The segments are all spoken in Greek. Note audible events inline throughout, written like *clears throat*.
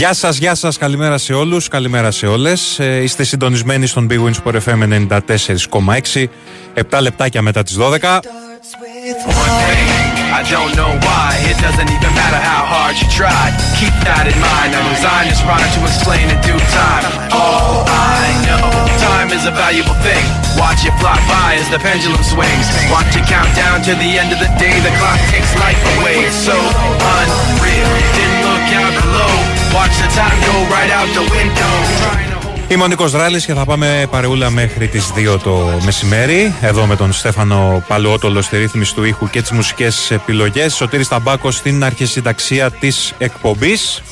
Γεια σας, γεια σας, καλημέρα σε όλους, καλημέρα σε όλες. Ε, είστε συντονισμένοι στον Big Wins Sport FM 94,6, 7 λεπτάκια μετά τις 12. I don't know why, it doesn't even matter how hard you try. Keep that in mind, I designed this rhyme to explain in due time. All I know, time is a valuable thing. Watch it fly by as the pendulum swings. Watch it count down to the end of the day, the clock takes life away. It's so unreal, didn't look out below. Watch the time go right out the window. Είμαι ο Νίκος Ράλης και θα πάμε παρεούλα μέχρι τις 2 το μεσημέρι. Εδώ με τον Στέφανο Παλαιότολο στη ρύθμιση του ήχου και τις μουσικές επιλογές. Σωτήρης Ταμπάκος στην αρχισυνταξία της εκπομπής.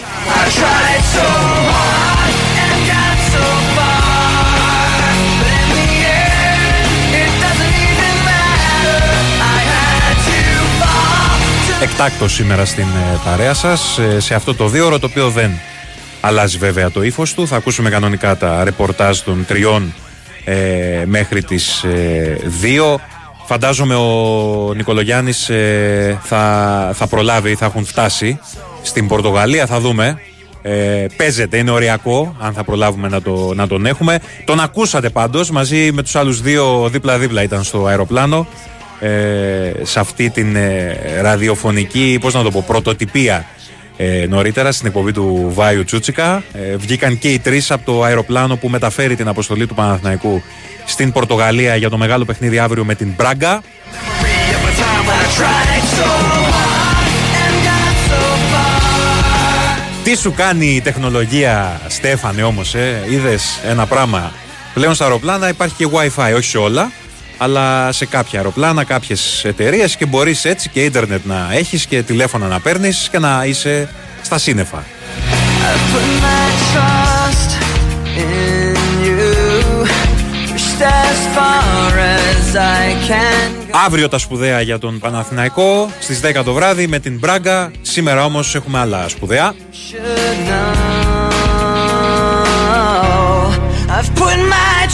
Εκτάκτος σήμερα στην ε, παρέα σας ε, σε αυτό το δύο ώρο το οποίο δεν Αλλάζει βέβαια το ύφος του. Θα ακούσουμε κανονικά τα ρεπορτάζ των τριών ε, μέχρι τις ε, δύο. Φαντάζομαι ο Νικολογιάννης ε, θα, θα προλάβει, θα έχουν φτάσει στην Πορτογαλία, θα δούμε. Ε, παίζεται, είναι οριακό αν θα προλάβουμε να, το, να τον έχουμε. Τον ακούσατε πάντως, μαζί με τους άλλους δύο δίπλα-δίπλα ήταν στο αεροπλάνο. Ε, σε αυτή την ε, ραδιοφωνική, πώς να το πω, πρωτοτυπία ε, νωρίτερα στην εκπομπή του Βάιου Τσούτσικα. Ε, βγήκαν και οι τρεις από το αεροπλάνο που μεταφέρει την αποστολή του Παναθηναϊκού στην Πορτογαλία για το μεγάλο παιχνίδι αύριο με την Μπράγκα. Τι σου κάνει η τεχνολογία, Στέφανε, όμως, ε, είδες ένα πράγμα. Πλέον στα αεροπλάνα υπάρχει και WiFi, όχι σε όλα αλλά σε κάποια αεροπλάνα, κάποιες εταιρείες και μπορείς έτσι και ίντερνετ να έχεις και τηλέφωνα να παίρνεις και να είσαι στα σύννεφα. Αύριο τα σπουδαία για τον Παναθηναϊκό στις 10 το βράδυ με την Μπράγκα. Σήμερα όμως έχουμε άλλα σπουδαία. I've put my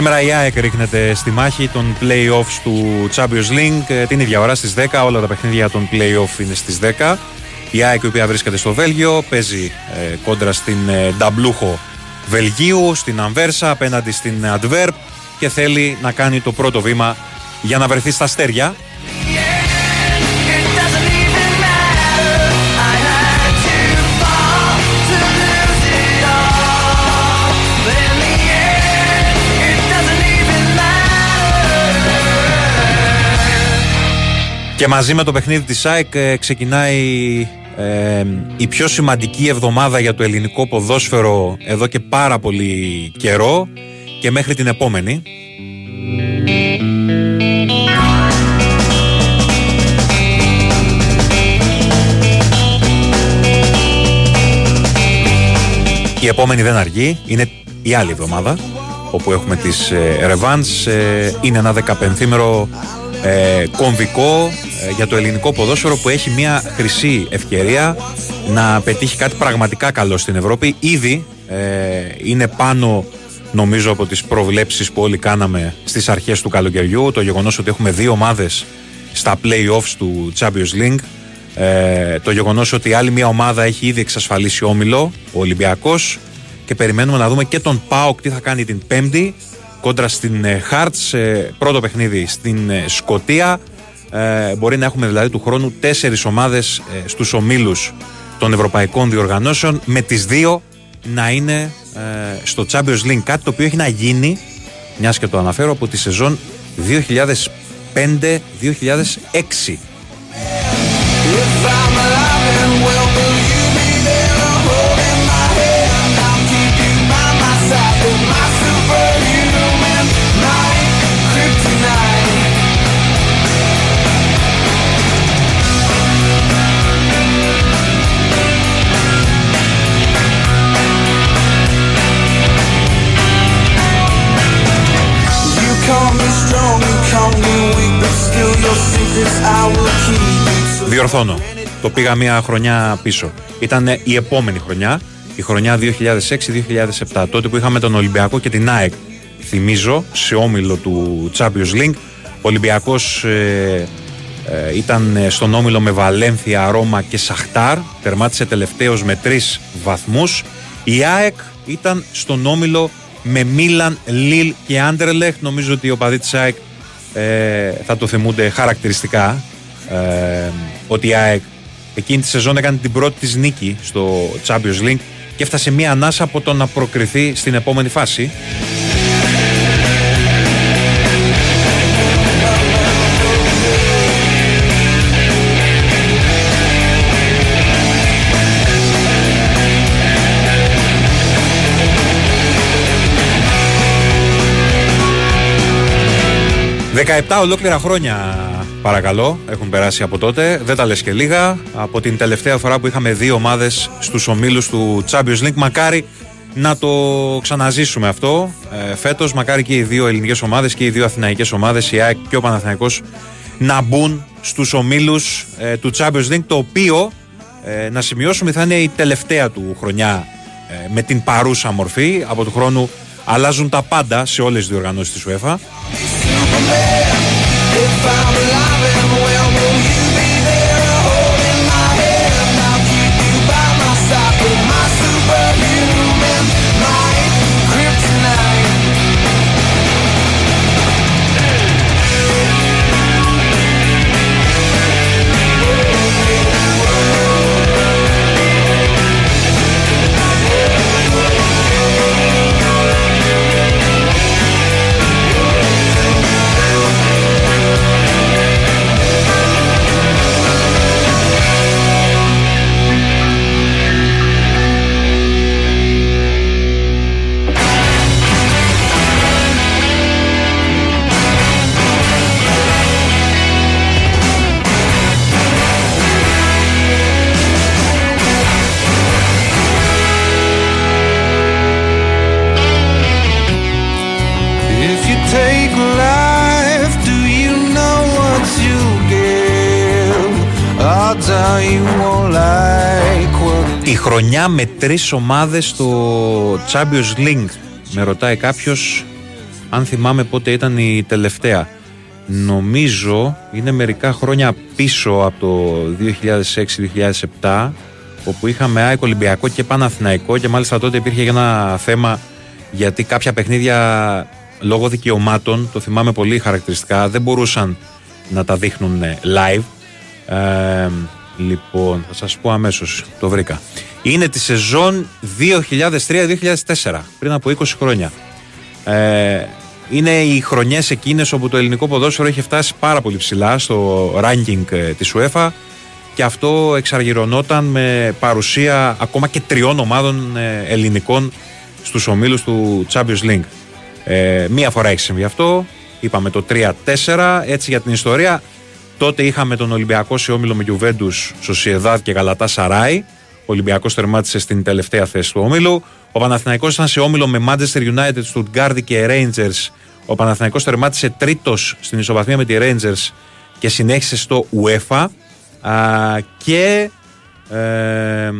Σήμερα η ΑΕΚ ρίχνεται στη μάχη των play-offs του Champions League ε, την ίδια ώρα στις 10. Όλα τα παιχνίδια των play-off είναι στις 10. Η ΑΕΚ η οποία βρίσκεται στο Βέλγιο παίζει ε, κόντρα στην ε, Νταμπλούχο Βελγίου, στην Αμβέρσα απέναντι στην Αντβέρπ και θέλει να κάνει το πρώτο βήμα για να βρεθεί στα αστέρια Και μαζί με το παιχνίδι της ΑΕΚ ε, ξεκινάει ε, η πιο σημαντική εβδομάδα για το ελληνικό ποδόσφαιρο εδώ και πάρα πολύ καιρό και μέχρι την επόμενη. Η επόμενη δεν αργεί, είναι η άλλη εβδομάδα όπου έχουμε τις ε, ε είναι ένα δεκαπενθήμερο ε, κομβικό ε, για το ελληνικό ποδόσφαιρο που έχει μια χρυσή ευκαιρία να πετύχει κάτι πραγματικά καλό στην Ευρώπη. Ήδη ε, είναι πάνω νομίζω από τις προβλέψεις που όλοι κάναμε στις αρχές του καλοκαιριού το γεγονός ότι έχουμε δύο ομάδες στα play-offs του Champions League ε, το γεγονός ότι άλλη μια ομάδα έχει ήδη εξασφαλίσει όμιλο ο Ολυμπιακός και περιμένουμε να δούμε και τον ΠΑΟΚ τι θα κάνει την Πέμπτη κόντρα στην Χάρτς πρώτο παιχνίδι στην Σκοτία ε, μπορεί να έχουμε δηλαδή του χρόνου τέσσερις ομάδες ε, στους ομίλους των ευρωπαϊκών διοργανώσεων με τις δύο να είναι ε, στο Champions League. Κάτι το οποίο έχει να γίνει μιας και το αναφέρω από τη σεζόν 2005-2006 Διορθώνω. Το πήγα μια χρονιά πίσω. Ήταν η επόμενη χρονιά, η χρονιά 2006-2007. Τότε που είχαμε τον Ολυμπιακό και την ΑΕΚ. Θυμίζω, σε όμιλο του Champions League. Ο Ολυμπιακός ε, Ε, ήταν στον όμιλο με Βαλένθια, Ρώμα και Σαχτάρ. Τερμάτισε τελευταίος με τρεις βαθμούς. Η ΑΕΚ ήταν στον όμιλο με Μίλαν, Λίλ και Άντρελεχ. Νομίζω ότι ο παδί της ΑΕΚ ε, θα το θυμούνται χαρακτηριστικά ε, ότι η ΑΕΚ εκείνη τη σεζόν έκανε την πρώτη της νίκη στο Champions League και έφτασε μία ανάσα από το να προκριθεί στην επόμενη φάση. 17 ολόκληρα χρόνια παρακαλώ έχουν περάσει από τότε. Δεν τα λες και λίγα. Από την τελευταία φορά που είχαμε δύο ομάδες στους ομίλους του Champions League. Μακάρι να το ξαναζήσουμε αυτό. Ε, φέτος μακάρι και οι δύο ελληνικές ομάδες και οι δύο αθηναϊκές ομάδες, η ΑΕΚ και ο Παναθηναϊκός, να μπουν στους ομίλους ε, του Champions League, το οποίο ε, να σημειώσουμε θα είναι η τελευταία του χρονιά ε, με την παρούσα μορφή. Από του χρόνου αλλάζουν τα πάντα σε όλες τις διοργανώσεις της UEFA. Χρονιά με τρεις ομάδες στο Champions League. Με ρωτάει κάποιος αν θυμάμαι πότε ήταν η τελευταία. Νομίζω είναι μερικά χρόνια πίσω από το 2006-2007 όπου είχαμε ΑΕΚ Ολυμπιακό και Παναθηναϊκό και μάλιστα τότε υπήρχε ένα θέμα γιατί κάποια παιχνίδια λόγω δικαιωμάτων, το θυμάμαι πολύ χαρακτηριστικά, δεν μπορούσαν να τα δείχνουν live. Ε, λοιπόν, θα σας πω αμέσως, το βρήκα. Είναι τη σεζόν 2003-2004, πριν από 20 χρόνια. Ε, είναι οι χρονιές εκείνες όπου το ελληνικό ποδόσφαιρο έχει φτάσει πάρα πολύ ψηλά στο ranking ε, της UEFA και αυτό εξαργυρωνόταν με παρουσία ακόμα και τριών ομάδων ε, ελληνικών στους ομίλους του Champions League. Ε, μία φορά έχει συμβεί αυτό, είπαμε το 3-4, έτσι για την ιστορία Τότε είχαμε τον Ολυμπιακό σε όμιλο με Γιουβέντους, Σοσιεδάδ και Γαλατά Σαράι. Ο Ολυμπιακός τερμάτισε στην τελευταία θέση του όμιλου. Ο Παναθηναϊκός ήταν σε όμιλο με Manchester United, Stuttgart και Rangers. Ο Παναθηναϊκός τερμάτισε τρίτος στην ισοβαθμία με τη Rangers και συνέχισε στο UEFA. Α, και. Ε,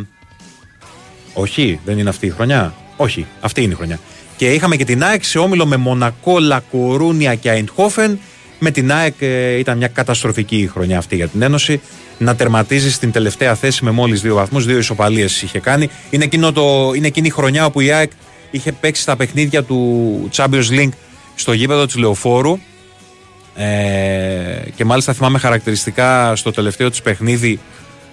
όχι, δεν είναι αυτή η χρονιά. Όχι, αυτή είναι η χρονιά. Και είχαμε και την ΑΕΚ σε όμιλο με Μονακό, Λακορούνια και Αϊντχόφεν με την ΑΕΚ ε, ήταν μια καταστροφική χρονιά αυτή για την Ένωση. Να τερματίζεις στην τελευταία θέση με μόλις δύο βαθμούς, δύο ισοπαλίες είχε κάνει. Είναι, εκείνο το, είναι εκείνη η χρονιά όπου η ΑΕΚ είχε παίξει τα παιχνίδια του Champions League στο γήπεδο της Λεωφόρου. Ε, και μάλιστα θυμάμαι χαρακτηριστικά στο τελευταίο της παιχνίδι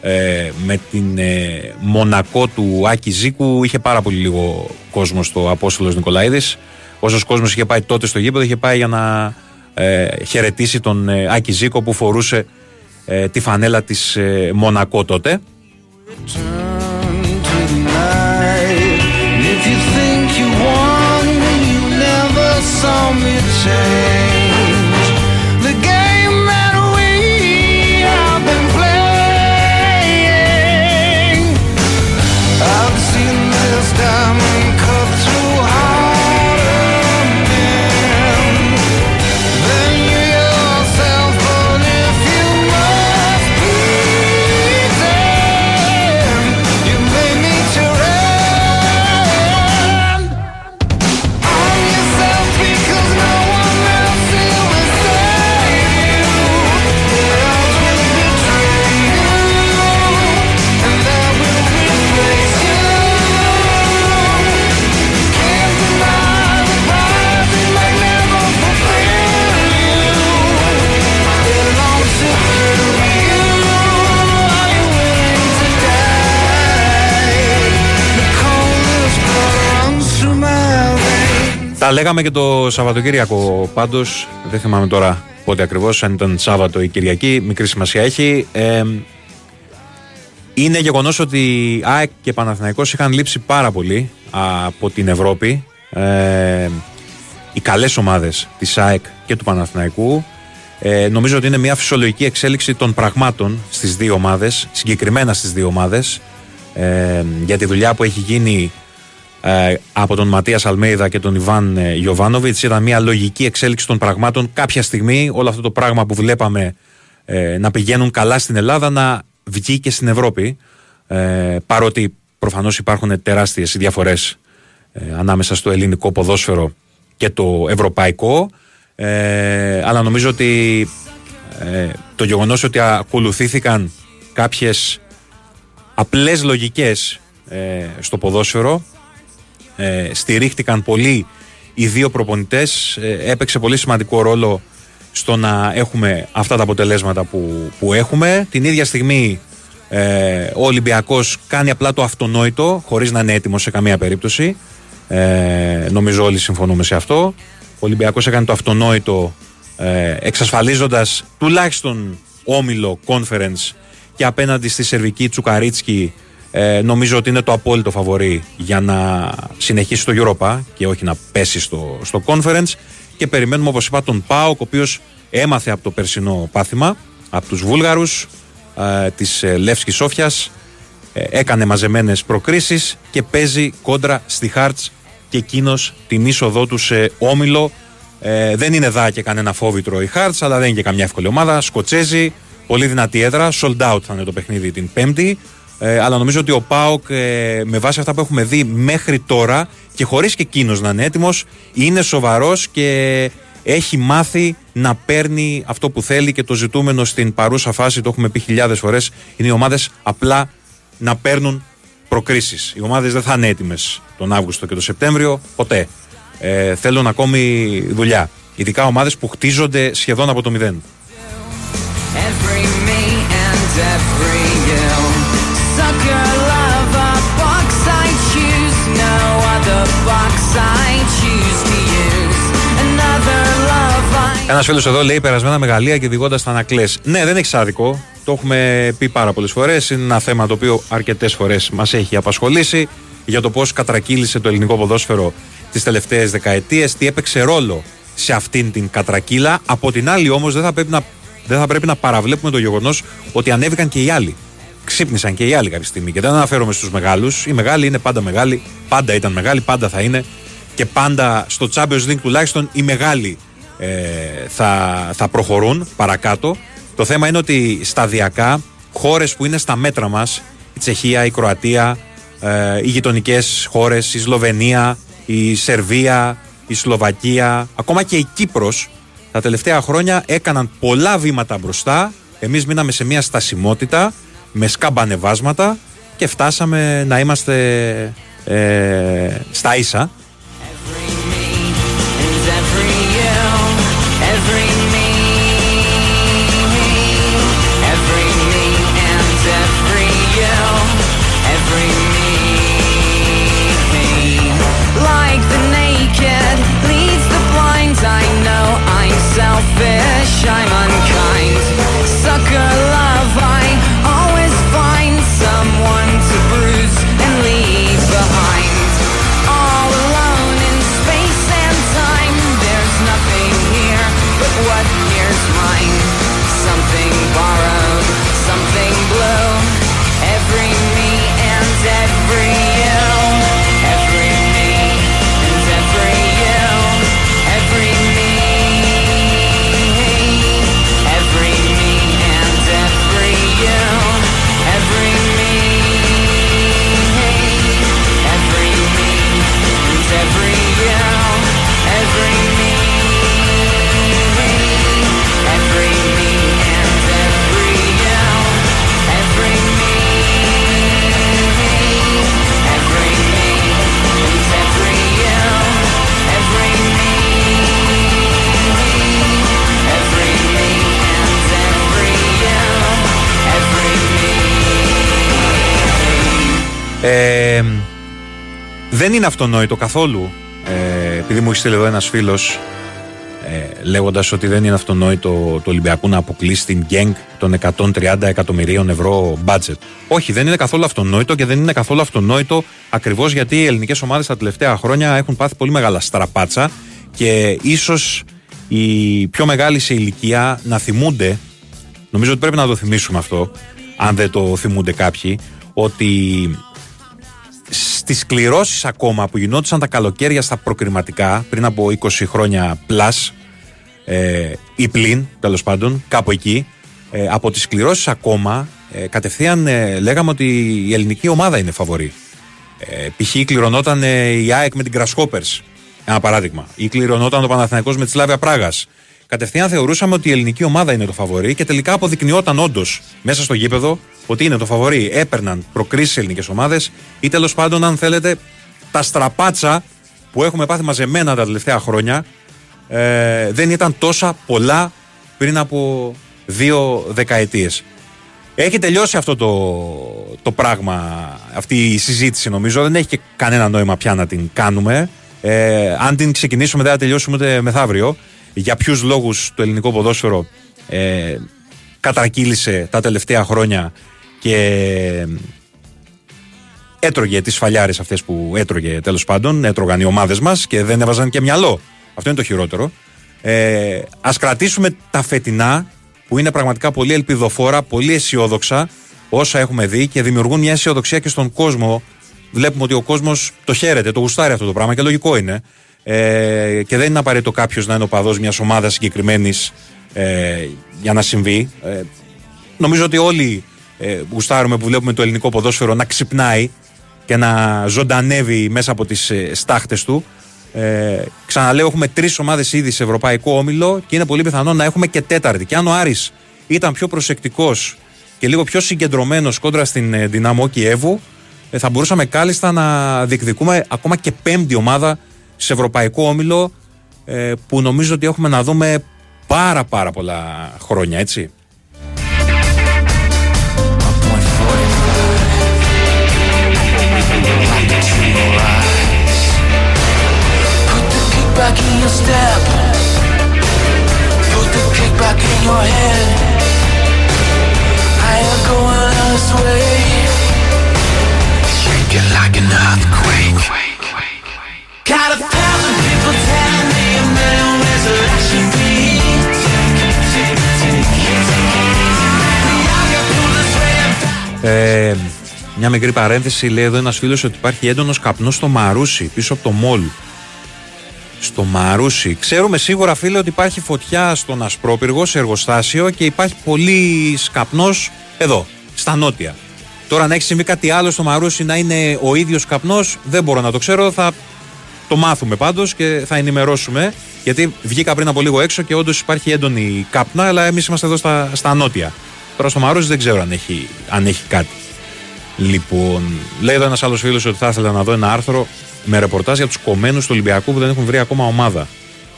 ε, με την ε, Μονακό του Άκη Ζήκου είχε πάρα πολύ λίγο κόσμο στο Απόστολος Νικολαίδης όσος κόσμος είχε πάει τότε στο γήπεδο είχε πάει για να ε, χαιρετήσει τον ε, Άκη Ζήκο που φορούσε ε, τη φανέλα της ε, Μονακό τότε. Τα λέγαμε και το Σαββατοκύριακο πάντως, δεν θυμάμαι τώρα πότε ακριβώς, αν ήταν Σάββατο ή Κυριακή, μικρή σημασία έχει. Ε, είναι γεγονός ότι ΑΕΚ και Παναθηναϊκός είχαν λείψει πάρα πολύ από την Ευρώπη. Ε, οι καλές ομάδες της ΑΕΚ και του Παναθηναϊκού. Ε, νομίζω ότι είναι μια φυσιολογική εξέλιξη των πραγμάτων στις δύο ομάδες, συγκεκριμένα στις δύο ομάδες, ε, για τη δουλειά που έχει γίνει ε, από τον Ματίας Αλμέιδα και τον Ιβάν ε, Ιωβάνοβιτς. Ήταν μια λογική εξέλιξη των πραγμάτων. Κάποια στιγμή όλο αυτό το πράγμα που βλέπαμε ε, να πηγαίνουν καλά στην Ελλάδα να βγει και στην Ευρώπη. Ε, παρότι προφανώς υπάρχουν τεράστιες διαφορές ε, ανάμεσα στο ελληνικό ποδόσφαιρο και το ευρωπαϊκό. Ε, αλλά νομίζω ότι ε, το γεγονός ότι ακολουθήθηκαν κάποιες απλές λογικές ε, στο ποδόσφαιρο ε, στηρίχτηκαν πολύ οι δύο προπονητές. Ε, έπαιξε πολύ σημαντικό ρόλο στο να έχουμε αυτά τα αποτελέσματα που, που έχουμε. Την ίδια στιγμή ε, ο Ολυμπιακός κάνει απλά το αυτονόητο χωρίς να είναι έτοιμος σε καμία περίπτωση. Ε, νομίζω όλοι συμφωνούμε σε αυτό. Ο Ολυμπιακός έκανε το αυτονόητο ε, εξασφαλίζοντας τουλάχιστον όμιλο conference και απέναντι στη σερβική Τσουκαρίτσκι ε, νομίζω ότι είναι το απόλυτο φαβορή για να συνεχίσει το Europa και όχι να πέσει στο, στο conference. Και περιμένουμε όπως είπα τον ΠΑΟΚ ο οποίος έμαθε από το περσινό πάθημα από τους Βούλγαρους ε, της ε, Λεύσκης Σόφιας. Ε, έκανε μαζεμένες προκρίσεις και παίζει κόντρα στη Χάρτς και εκείνος την είσοδό του σε όμιλο. Ε, δεν είναι δά και κανένα φόβητρο η Χάρτς αλλά δεν είναι και καμιά εύκολη ομάδα. Σκοτσέζη, πολύ δυνατή έδρα. Sold out θα είναι το παιχνίδι την Πέμπτη ε, αλλά νομίζω ότι ο Πάοκ ε, με βάση αυτά που έχουμε δει μέχρι τώρα και χωρίς και εκείνος να είναι έτοιμος, είναι σοβαρός και έχει μάθει να παίρνει αυτό που θέλει και το ζητούμενο στην παρούσα φάση, το έχουμε πει χιλιάδες φορές, είναι οι ομάδες απλά να παίρνουν προκρίσεις. Οι ομάδες δεν θα είναι έτοιμες τον Αύγουστο και τον Σεπτέμβριο, ποτέ. Ε, θέλουν ακόμη δουλειά. Ειδικά ομάδες που χτίζονται σχεδόν από το μηδέν. Ένας φίλος εδώ λέει περασμένα μεγαλεία και οδηγώντας τα ανακλές. Ναι, δεν έχει άδικο. Το έχουμε πει πάρα πολλές φορές. Είναι ένα θέμα το οποίο αρκετές φορές μας έχει απασχολήσει για το πώς κατρακύλησε το ελληνικό ποδόσφαιρο τις τελευταίες δεκαετίες, τι έπαιξε ρόλο σε αυτήν την κατρακύλα. Από την άλλη, όμως, δεν, θα πρέπει να, δεν θα πρέπει να παραβλέπουμε το γεγονός ότι ανέβηκαν και οι άλλοι. Ξύπνησαν και οι άλλοι κάποια στιγμή. Και δεν αναφέρομαι στους μεγάλους. Οι μεγάλοι είναι πάντα μεγάλοι, πάντα ήταν μεγάλοι, πάντα θα είναι. Και πάντα στο Champions League τουλάχιστον οι μεγάλοι ε, θα, θα προχωρούν παρακάτω. Το θέμα είναι ότι σταδιακά χώρες που είναι στα μέτρα μας, η Τσεχία, η Κροατία, ε, οι γειτονικές χώρες, η Σλοβενία, η Σερβία, η Σλοβακία, ακόμα και η Κύπρος τα τελευταία χρόνια έκαναν πολλά βήματα μπροστά. Εμείς μείναμε σε μια στασιμότητα με σκαμπανεβάσματα και φτάσαμε να είμαστε ε, στα ίσα δεν είναι αυτονόητο καθόλου Ε, επειδή μου έχεις στείλει εδώ ένας φίλος ε, λέγοντας ότι δεν είναι αυτονόητο το Ολυμπιακού να αποκλείσει την γκέγκ των 130 εκατομμυρίων ευρώ budget. Όχι, δεν είναι καθόλου αυτονόητο και δεν είναι καθόλου αυτονόητο ακριβώς γιατί οι ελληνικές ομάδες τα τελευταία χρόνια έχουν πάθει πολύ μεγάλα στραπάτσα και ίσως οι πιο μεγάλοι σε ηλικία να θυμούνται, νομίζω ότι πρέπει να το θυμίσουμε αυτό, αν δεν το θυμούνται κάποιοι, ότι στι κληρώσεις ακόμα που γινόντουσαν τα καλοκαίρια στα προκριματικά πριν από 20 χρόνια plus ε, ή πλην τέλος πάντων, κάπου εκεί, ε, από τις κληρώσεις ακόμα ε, κατευθείαν ε, λέγαμε ότι η ελληνική ομάδα είναι φαβορή. Ε, π.χ. κληρωνόταν ε, η ΑΕΚ με την Grasshoppers, ένα παράδειγμα, ή κληρωνόταν το Παναθηναϊκός με τη Σλάβια Πράγας. Κατευθείαν θεωρούσαμε ότι η ελληνική ομάδα είναι το φαβορή και τελικά αποδεικνυόταν όντως μέσα στο γήπεδο ότι είναι το φαβορή. Έπαιρναν προκρίσεις ελληνικές ομάδες ή τέλος πάντων, αν θέλετε, τα στραπάτσα που έχουμε πάθει μαζεμένα τα τελευταία χρόνια ε, δεν ήταν τόσα πολλά πριν από δύο δεκαετίες. Έχει τελειώσει αυτό το, το πράγμα, αυτή η συζήτηση νομίζω. Δεν έχει και κανένα νόημα πια να την κάνουμε. Ε, αν την ξεκινήσουμε δεν θα τελειώσουμε ούτε μεθαύριο. Για ποιους λόγους το ελληνικό ποδόσφαιρο ε, κατρακύλησε τα τελευταία χρόνια και έτρωγε τις φαλιάρες αυτές που έτρωγε τέλος πάντων, έτρωγαν οι ομάδες μας και δεν έβαζαν και μυαλό. Αυτό είναι το χειρότερο. Ε, ας κρατήσουμε τα φετινά που είναι πραγματικά πολύ ελπιδοφόρα, πολύ αισιόδοξα όσα έχουμε δει και δημιουργούν μια αισιοδοξία και στον κόσμο. Βλέπουμε ότι ο κόσμος το χαίρεται, το γουστάρει αυτό το πράγμα και λογικό είναι. Ε, και δεν είναι απαραίτητο κάποιος να είναι ο παδός μιας ομάδας συγκεκριμένης ε, για να συμβεί. Ε, νομίζω ότι όλοι ε, γουστάρουμε που βλέπουμε το ελληνικό ποδόσφαιρο να ξυπνάει και να ζωντανεύει μέσα από τις ε, στάχτες του. Ε, ξαναλέω, έχουμε τρεις ομάδες ήδη σε ευρωπαϊκό όμιλο και είναι πολύ πιθανό να έχουμε και τέταρτη. Και αν ο Άρης ήταν πιο προσεκτικός και λίγο πιο συγκεντρωμένος κόντρα στην ε, δυναμό Κιέβου, ε, θα μπορούσαμε κάλλιστα να διεκδικούμε ακόμα και πέμπτη ομάδα σε Ευρωπαϊκό όμιλο, ε, που νομίζω ότι έχουμε να δούμε πάρα πάρα πολλά χρόνια έτσι. Μια μικρή παρένθεση λέει εδώ ένας φίλος ότι υπάρχει έντονος καπνός στο Μαρούσι πίσω από το μόλ στο Μαρούσι. Ξέρουμε σίγουρα, φίλε, ότι υπάρχει φωτιά στον Ασπρόπυργο σε εργοστάσιο και υπάρχει πολύ καπνό εδώ, στα νότια. Τώρα, αν έχει συμβεί κάτι άλλο στο Μαρούσι να είναι ο ίδιος καπνός, δεν μπορώ να το ξέρω. Θα το μάθουμε πάντως και θα ενημερώσουμε. Γιατί βγήκα πριν από λίγο έξω και όντως υπάρχει έντονη καπνά, αλλά εμείς είμαστε εδώ στα, στα νότια. Τώρα στο Μαρούσι δεν ξέρω αν έχει, αν έχει κάτι. Λοιπόν, λέει εδώ ένας άλλος φίλος ότι θα ήθελα να δω ένα άρθρο με ρεπορτάζ για τους κομμένους του Ολυμπιακού που δεν έχουν βρει ακόμα ομάδα.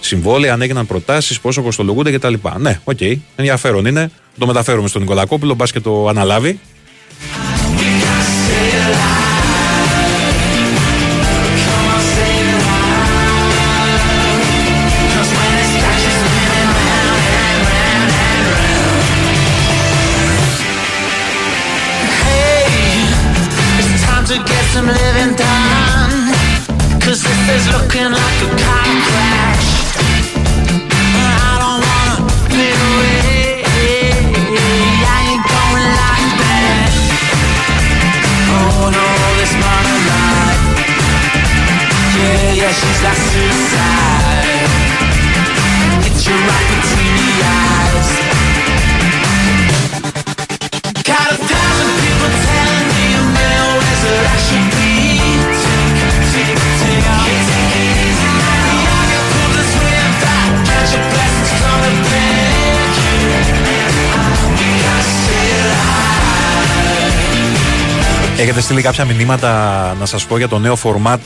Συμβόλαια, αν έγιναν προτάσεις, πόσο κοστολογούνται κτλ. Ναι, OK, okay, ενδιαφέρον είναι. Το μεταφέρουμε στον Νικολακόπουλο, μπας και το αναλάβει. Looking like a Έχετε στείλει κάποια μηνύματα να σας πω για το νέο format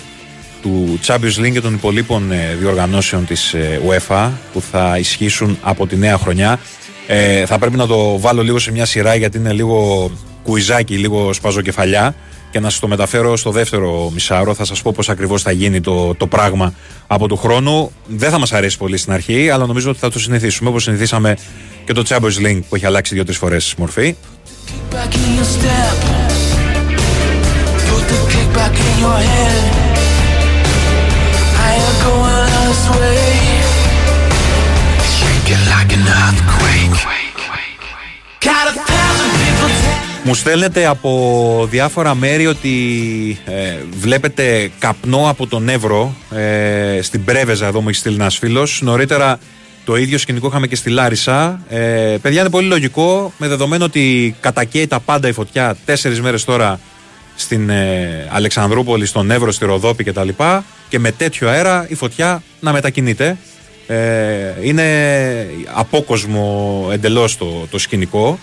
του Champions League και των υπολείπων ε, διοργανώσεων της ε, UEFA που θα ισχύσουν από τη νέα χρονιά. Ε, θα πρέπει να το βάλω λίγο σε μια σειρά γιατί είναι λίγο κουιζάκι, λίγο σπαζοκεφαλιά και να σας το μεταφέρω στο δεύτερο μισάρο. Θα σας πω πώς ακριβώς θα γίνει το, το πράγμα από του χρόνου. Δεν θα μας αρέσει πολύ στην αρχή, αλλά νομίζω ότι θα το συνηθίσουμε όπως συνηθίσαμε και το Champions League που έχει αλλάξει δύο-τρεις φορές μορφή. Μου στέλνετε από διάφορα μέρη ότι ε, βλέπετε καπνό από τον Εύρο ε, στην Πρέβεζα εδώ μου έχει στείλει ένας φίλος. Νωρίτερα το ίδιο σκηνικό είχαμε και στη Λάρισα. Ε, παιδιά είναι πολύ λογικό με δεδομένο ότι κατακαίει τα πάντα η φωτιά τέσσερις μέρες τώρα στην ε, Αλεξανδρούπολη, στον Εύρο, στη Ροδόπη κτλ. Και, και με τέτοιο αέρα η φωτιά να μετακινείται. Ε, είναι απόκοσμο εντελώς το, το σκηνικό.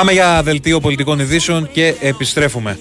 Πάμε για δελτίο πολιτικών ειδήσεων και επιστρέφουμε.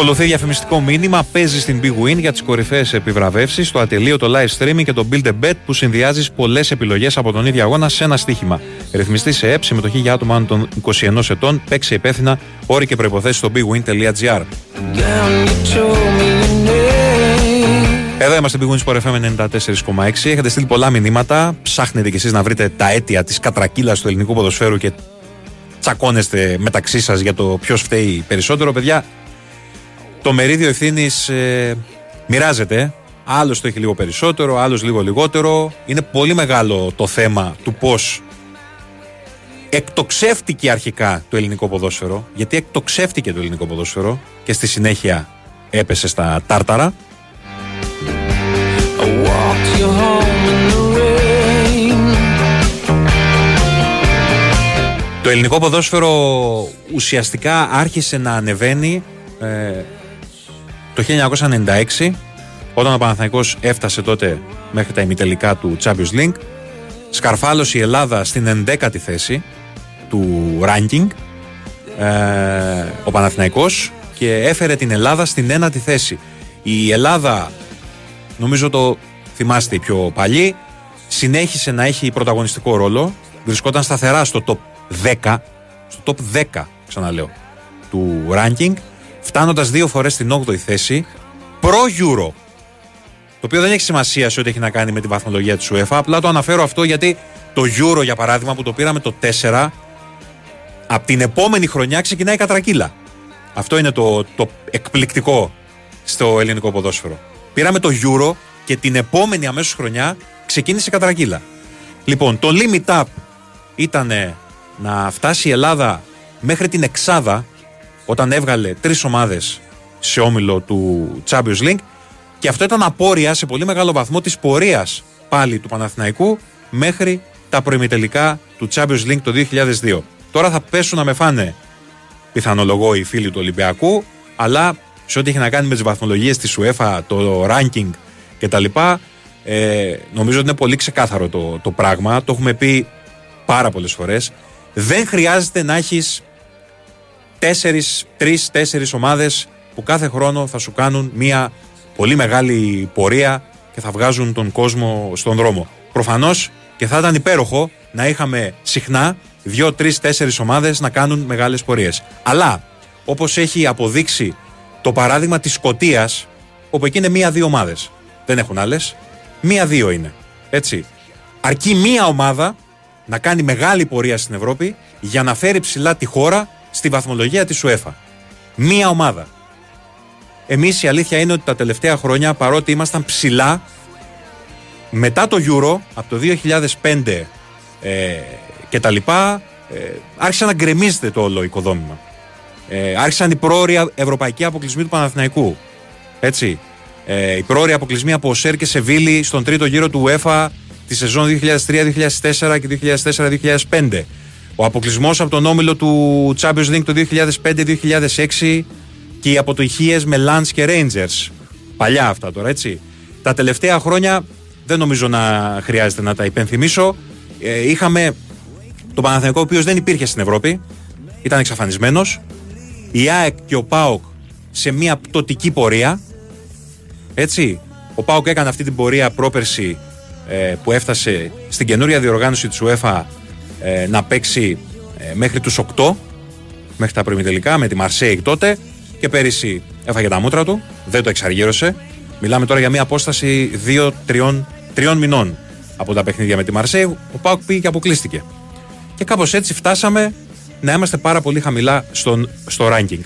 Ακολουθεί διαφημιστικό μήνυμα. Παίζει στην Big Win για τις κορυφαίες επιβραβεύσεις, το ατελείο, το live streaming και το Build a Bet που συνδυάζεις πολλές επιλογές από τον ίδιο αγώνα σε ένα στοίχημα. Ρυθμιστή σε ΕΠ, συμμετοχή για άτομα άνω των 21 ετών, παίξει υπεύθυνα, όροι και προποθέσει στο bigwin.gr. Εδώ είμαστε Big Win Sport FM 94,6. Έχετε στείλει πολλά μηνύματα. Ψάχνετε κι εσείς να βρείτε τα αίτια της κατρακύλας του ελληνικού ποδοσφαίρου και τσακώνεστε μεταξύ σας για το ποιος φταίει περισσότερο. Παιδιά, το μερίδιο ευθύνης ε, μοιράζεται. Άλλος το έχει λίγο περισσότερο, άλλος λίγο λιγότερο. Είναι πολύ μεγάλο το θέμα του πώς εκτοξεύτηκε αρχικά το ελληνικό ποδόσφαιρο. Γιατί εκτοξεύτηκε το ελληνικό ποδόσφαιρο και στη συνέχεια έπεσε στα τάρταρα. Το ελληνικό ποδόσφαιρο ουσιαστικά άρχισε να ανεβαίνει ε, το 1996, όταν ο Παναθηναϊκός έφτασε τότε μέχρι τα ημιτελικά του Champions League, σκαρφάλωσε η Ελλάδα στην 11η θέση του ranking, ε, ο Παναθηναϊκός, και έφερε την Ελλάδα στην 1η θέση. Η Ελλάδα, νομίζω το θυμάστε οι πιο παλιοί, συνέχισε να έχει πρωταγωνιστικό ρόλο, βρισκόταν σταθερά στο top 10, στο top 10, ξαναλέω, του ranking φτάνοντας δύο φορές στην 8η θέση προ-Euro. Το οποίο δεν έχει σημασία σε ό,τι έχει να κάνει με τη βαθμολογία της UEFA. Απλά το αναφέρω αυτό γιατί το Euro, για παράδειγμα, που το πήραμε το 4, από την επόμενη χρονιά ξεκινάει η κατρακύλα. Αυτό είναι το, το εκπληκτικό στο ελληνικό ποδόσφαιρο. Πήραμε το Euro και την επόμενη αμέσως χρονιά ξεκίνησε η κατρακύλα. Λοιπόν, το limit up ήταν να φτάσει η Ελλάδα μέχρι την εξάδα όταν έβγαλε τρεις ομάδες σε όμιλο του Champions League και αυτό ήταν απόρρια σε πολύ μεγάλο βαθμό της πορείας πάλι του Παναθηναϊκού μέχρι τα προημιτελικά του Champions League το 2002. Τώρα θα πέσουν να με φάνε πιθανολογώ οι φίλοι του Ολυμπιακού, αλλά σε ό,τι έχει να κάνει με τις βαθμολογίες της UEFA, το ranking κτλ. Ε, νομίζω ότι είναι πολύ ξεκάθαρο το, το πράγμα. Το έχουμε πει πάρα πολλές φορές. Δεν χρειάζεται να έχεις τέσσερις, τρεις, τέσσερις ομάδες που κάθε χρόνο θα σου κάνουν μια πολύ μεγάλη πορεία και θα βγάζουν τον κόσμο στον δρόμο. Προφανώς και θα ήταν υπέροχο να είχαμε συχνά δύο, τρεις, τέσσερις ομάδες να κάνουν μεγάλες πορείες. Αλλά όπως έχει αποδείξει το παράδειγμα της Σκωτίας, όπου εκεί είναι μία-δύο ομάδες. Δεν έχουν άλλες. Μία-δύο είναι. Έτσι. Αρκεί μία ομάδα να κάνει μεγάλη πορεία στην Ευρώπη για να φέρει ψηλά τη χώρα στη βαθμολογία της UEFA. Μία ομάδα. Εμείς η αλήθεια είναι ότι τα τελευταία χρόνια, παρότι ήμασταν ψηλά, μετά το Euro, από το 2005 ε, και τα λοιπά, ε, άρχισε να γκρεμίζεται το όλο οικοδόμημα. Ε, άρχισαν οι πρόοροι ευρωπαϊκοί αποκλεισμοί του Παναθηναϊκού. Έτσι. Ε, οι πρόοροι αποκλεισμοί από ΣΕΡ και Σεβίλη στον τρίτο γύρο του UEFA τη σεζόν 2003-2004 και 2004-2005. Ο αποκλεισμός από τον όμιλο του Champions League το 2005-2006 και από το ηχείε με Lance και Rangers. Παλιά αυτά τώρα, έτσι. Τα τελευταία χρόνια δεν νομίζω να χρειάζεται να τα υπενθυμίσω. Ε, είχαμε τον Παναθηναϊκό, ο οποίος δεν υπήρχε στην Ευρώπη, ήταν εξαφανισμένος. Η ΑΕΚ και ο ΠΑΟΚ σε μια πτωτική πορεία. Έτσι. Ο ΠΑΟΚ έκανε αυτή την πορεία πρόπερση ε, που έφτασε στην καινούρια διοργάνωση της UEFA ε, να παίξει ε, μέχρι τους 8 μέχρι τα τελικά με τη Μαρσέικ τότε και πέρυσι έφαγε τα μούτρα του, δεν το εξαργύρωσε. Μιλάμε τώρα για μια απόσταση 2-3 μηνών από τα παιχνίδια με τη Μαρσέη. Ο Πάουκ πήγε και αποκλείστηκε. Και κάπως έτσι φτάσαμε να είμαστε πάρα πολύ χαμηλά στον, στο ranking.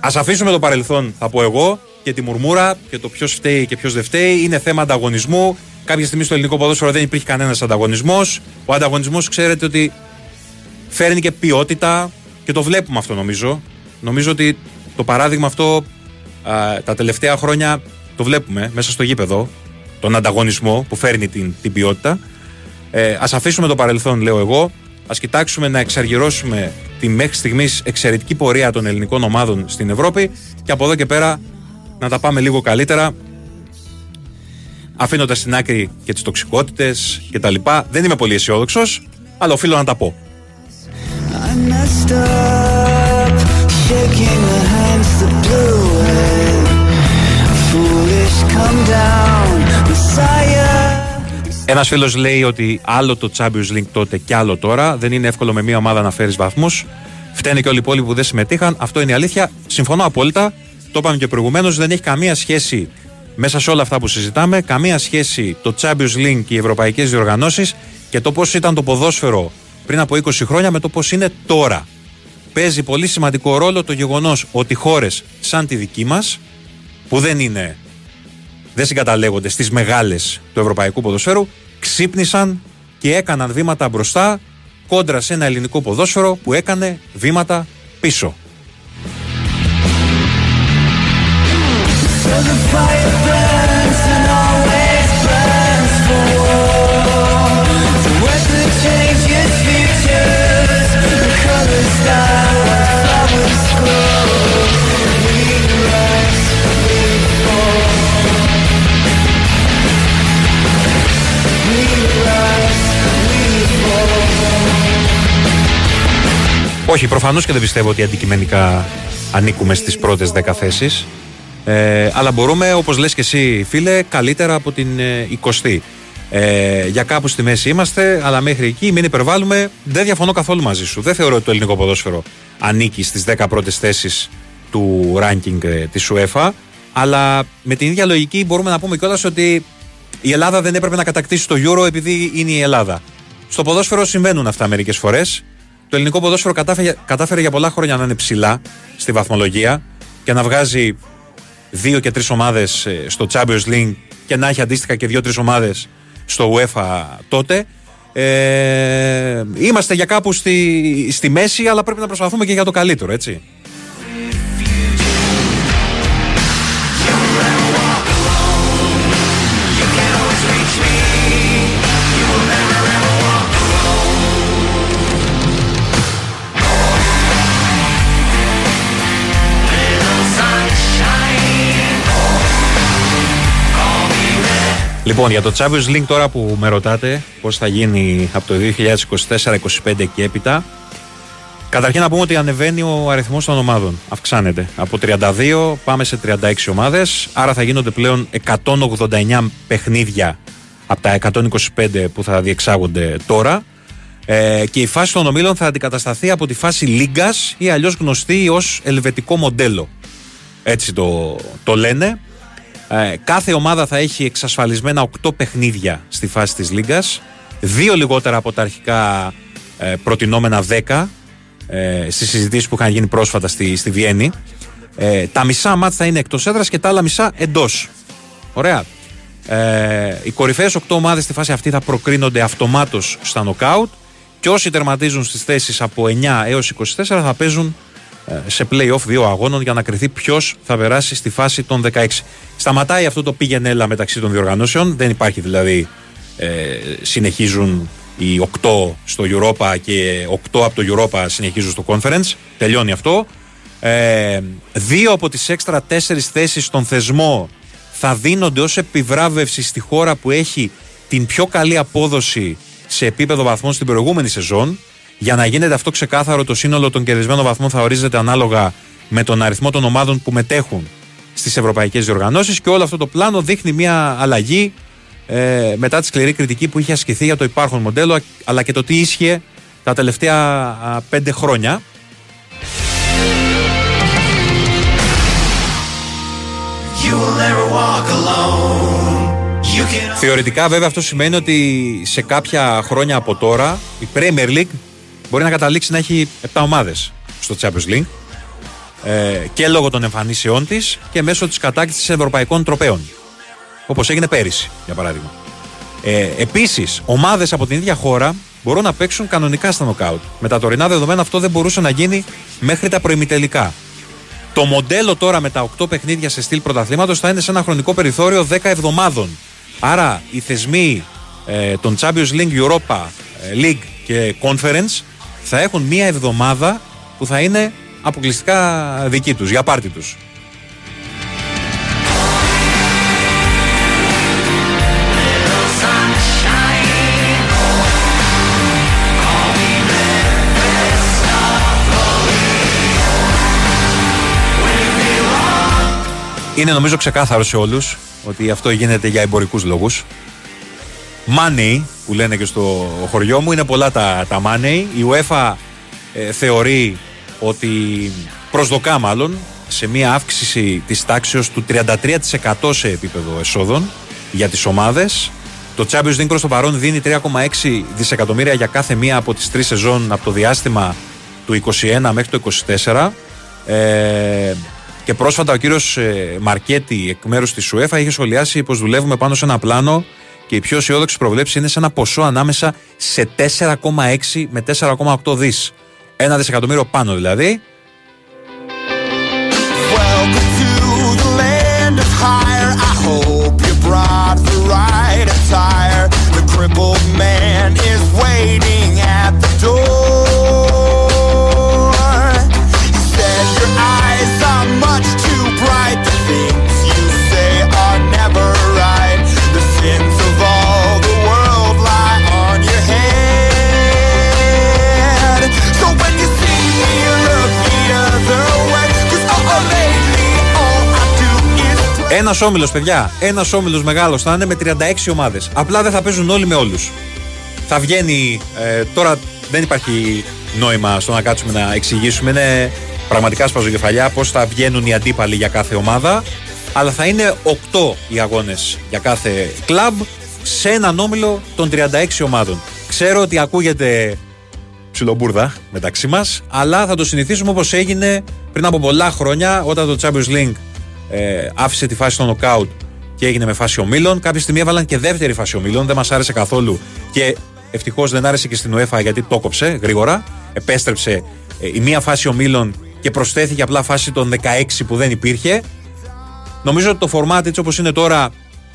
Α αφήσουμε το παρελθόν, θα πω εγώ, και τη μουρμούρα και το ποιος φταίει και ποιος δεν φταίει. Είναι θέμα ανταγωνισμού. Κάποια στιγμή στο ελληνικό ποδόσφαιρο δεν υπήρχε κανένας ανταγωνισμός. Ο ανταγωνισμός ξέρετε ότι φέρνει και ποιότητα και το βλέπουμε αυτό νομίζω. Νομίζω ότι το παράδειγμα αυτό α, τα τελευταία χρόνια το βλέπουμε μέσα στο γήπεδο. Τον ανταγωνισμό που φέρνει την, την ποιότητα. Ε, Α αφήσουμε το παρελθόν, λέω εγώ. Α κοιτάξουμε να εξαργυρώσουμε τη μέχρι στιγμής εξαιρετική πορεία των ελληνικών ομάδων στην Ευρώπη και από εδώ και πέρα να τα πάμε λίγο καλύτερα. Αφήνοντας στην άκρη και τις τοξικότητες και τα λοιπά. Δεν είμαι πολύ αισιόδοξο, αλλά οφείλω να τα πω. Ένας φίλος λέει ότι άλλο το Champions League τότε και άλλο τώρα. Δεν είναι εύκολο με μια ομάδα να φέρεις βαθμούς. Φταίνε και όλοι οι υπόλοιποι που δεν συμμετείχαν. Αυτό είναι η αλήθεια. Συμφωνώ απόλυτα. Το είπαμε και προηγουμένως. Δεν έχει καμία σχέση μέσα σε όλα αυτά που συζητάμε. Καμία σχέση το Champions League και οι ευρωπαϊκές διοργανώσεις και το πώς ήταν το ποδόσφαιρο πριν από 20 χρόνια με το πώς είναι τώρα. Παίζει πολύ σημαντικό ρόλο το γεγονός ότι χώρες σαν τη δική μας, που δεν είναι δεν συγκαταλέγονται στις μεγάλες του ευρωπαϊκού ποδοσφαίρου, ξύπνησαν και έκαναν βήματα μπροστά κόντρα σε ένα ελληνικό ποδόσφαιρο που έκανε βήματα πίσω. Όχι, προφανώς και δεν πιστεύω ότι αντικειμενικά ανήκουμε στις πρώτες 10 θέσεις. Ε, αλλά μπορούμε, όπως λες και εσύ, φίλε, καλύτερα από την ε, 20η. Ε, για κάπου στη μέση είμαστε, αλλά μέχρι εκεί μην υπερβάλλουμε. Δεν διαφωνώ καθόλου μαζί σου. Δεν θεωρώ ότι το ελληνικό ποδόσφαιρο ανήκει στις 10 πρώτες θέσεις του ranking ε, της UEFA. Αλλά με την ίδια λογική μπορούμε να πούμε κιόλας ότι η Ελλάδα δεν έπρεπε να κατακτήσει το Euro επειδή είναι η Ελλάδα. Στο ποδόσφαιρο συμβαίνουν αυτά μερικές φορές. Το ελληνικό ποδόσφαιρο κατάφερε, κατάφερε για πολλά χρόνια να είναι ψηλά στη βαθμολογία και να βγάζει δύο και τρεις ομάδες ε, στο Champions League και να έχει αντίστοιχα και δύο-τρεις ομάδες στο UEFA τότε. Ε, είμαστε για κάπου στη, στη μέση, αλλά πρέπει να προσπαθούμε και για το καλύτερο, έτσι. Λοιπόν, για το Champions League τώρα που με ρωτάτε πώς θα γίνει από το 2024-25 και έπειτα. Καταρχήν να πούμε ότι ανεβαίνει ο αριθμός των ομάδων. Αυξάνεται. Από 32 πάμε σε 36 ομάδες. Άρα θα γίνονται πλέον 189 παιχνίδια από τα 125 που θα διεξάγονται τώρα. Ε, και η φάση των ομίλων θα αντικατασταθεί από τη φάση Λίγκας ή αλλιώς γνωστή ως ελβετικό μοντέλο. Έτσι το, το λένε. Ε, κάθε ομάδα θα έχει εξασφαλισμένα 8 παιχνίδια στη φάση της Λίγκας. Δύο λιγότερα από τα αρχικά ε, προτινόμενα 10 ε, στις συζητήσεις που είχαν γίνει πρόσφατα στη, στη Βιέννη. Ε, τα μισά μάτια θα είναι εκτός έδρας και τα άλλα μισά εντός. Ωραία. Ε, οι κορυφαίες 8 ομάδες στη φάση αυτή θα προκρίνονται αυτομάτως στα νοκάουτ και όσοι τερματίζουν στις θέσεις από 9 έως 24 θα παίζουν ε, σε play-off δύο αγώνων για να κρυθεί ποιος θα περάσει στη φάση των 16. Σταματάει αυτό το πήγαινε έλα μεταξύ των διοργανώσεων. Δεν υπάρχει δηλαδή. Ε, συνεχίζουν οι 8 στο Europa και 8 από το Europa συνεχίζουν στο Conference. Τελειώνει αυτό. Ε, δύο από τις έξτρα τέσσερις θέσεις στον θεσμό θα δίνονται ως επιβράβευση στη χώρα που έχει την πιο καλή απόδοση σε επίπεδο βαθμών στην προηγούμενη σεζόν. Για να γίνεται αυτό ξεκάθαρο, το σύνολο των κερδισμένων βαθμών θα ορίζεται ανάλογα με τον αριθμό των ομάδων που μετέχουν στις ευρωπαϊκές διοργανώσεις και όλο αυτό το πλάνο δείχνει μια αλλαγή ε, μετά τη σκληρή κριτική που είχε ασκηθεί για το υπάρχον μοντέλο αλλά και το τι ίσχυε τα τελευταία πέντε χρόνια. Θεωρητικά βέβαια αυτό σημαίνει ότι σε κάποια χρόνια από τώρα η Premier League μπορεί να καταλήξει να έχει 7 ομάδες στο Champions League ε, και λόγω των εμφανίσεών της και μέσω της κατάκτησης ευρωπαϊκών τροπέων όπως έγινε πέρυσι για παράδειγμα. Ε, επίσης ομάδες από την ίδια χώρα μπορούν να παίξουν κανονικά στα νοκάουτ. Με τα τωρινά δεδομένα αυτό δεν μπορούσε να γίνει μέχρι τα προημιτελικά. Το μοντέλο τώρα με τα 8 παιχνίδια σε στυλ πρωταθλήματος θα είναι σε ένα χρονικό περιθώριο 10 εβδομάδων. Άρα οι θεσμοί ε, των Champions League, Europa ε, League και Conference θα έχουν μία εβδομάδα που θα είναι αποκλειστικά δική τους, για πάρτι τους. Είναι νομίζω ξεκάθαρο σε όλους ότι αυτό γίνεται για εμπορικούς λόγους. Money που λένε και στο χωριό μου είναι πολλά τα, τα money. Η UEFA ε, θεωρεί ότι προσδοκά μάλλον σε μια αύξηση της τάξεως του 33% σε επίπεδο εσόδων για τις ομάδες. Το Champions League προς το παρόν δίνει 3,6 δισεκατομμύρια για κάθε μία από τις τρεις σεζόν από το διάστημα του 21 μέχρι το 24. Ε, και πρόσφατα ο κύριος ε, Μαρκέτη, εκ μέρους της UEFA, είχε σχολιάσει πως δουλεύουμε πάνω σε ένα πλάνο και η πιο αισιόδοξη προβλέψη είναι σε ένα ποσό ανάμεσα σε 4,6 με 4,8 δις. Ένα δισεκατομμύριο πάνω δηλαδή. man is waiting at the door. Ένας όμιλος, παιδιά. Ένας όμιλος μεγάλος θα είναι με 36 ομάδες. Απλά δεν θα παίζουν όλοι με όλους. Θα βγαίνει. Ε, τώρα δεν υπάρχει νόημα στο να κάτσουμε να εξηγήσουμε. Είναι πραγματικά σπαζοκεφαλιά πώς θα βγαίνουν οι αντίπαλοι για κάθε ομάδα. Αλλά θα είναι 8 οι αγώνες για κάθε κλαμπ σε έναν όμιλο των 36 ομάδων. Ξέρω ότι ακούγεται ψιλομπούρδα μεταξύ μας, αλλά θα το συνηθίσουμε όπως έγινε πριν από πολλά χρόνια όταν το Champions League ε, άφησε τη φάση στο νοκάουτ και έγινε με φάση ομίλων. Κάποια στιγμή έβαλαν και δεύτερη φάση ομίλων, δεν μας άρεσε καθόλου και ευτυχώς δεν άρεσε και στην UEFA γιατί το 'κοψε γρήγορα. Επέστρεψε ε, η μία φάση ομίλων και προσθέθηκε απλά φάση των 16 που δεν υπήρχε. Νομίζω ότι το format έτσι όπως είναι τώρα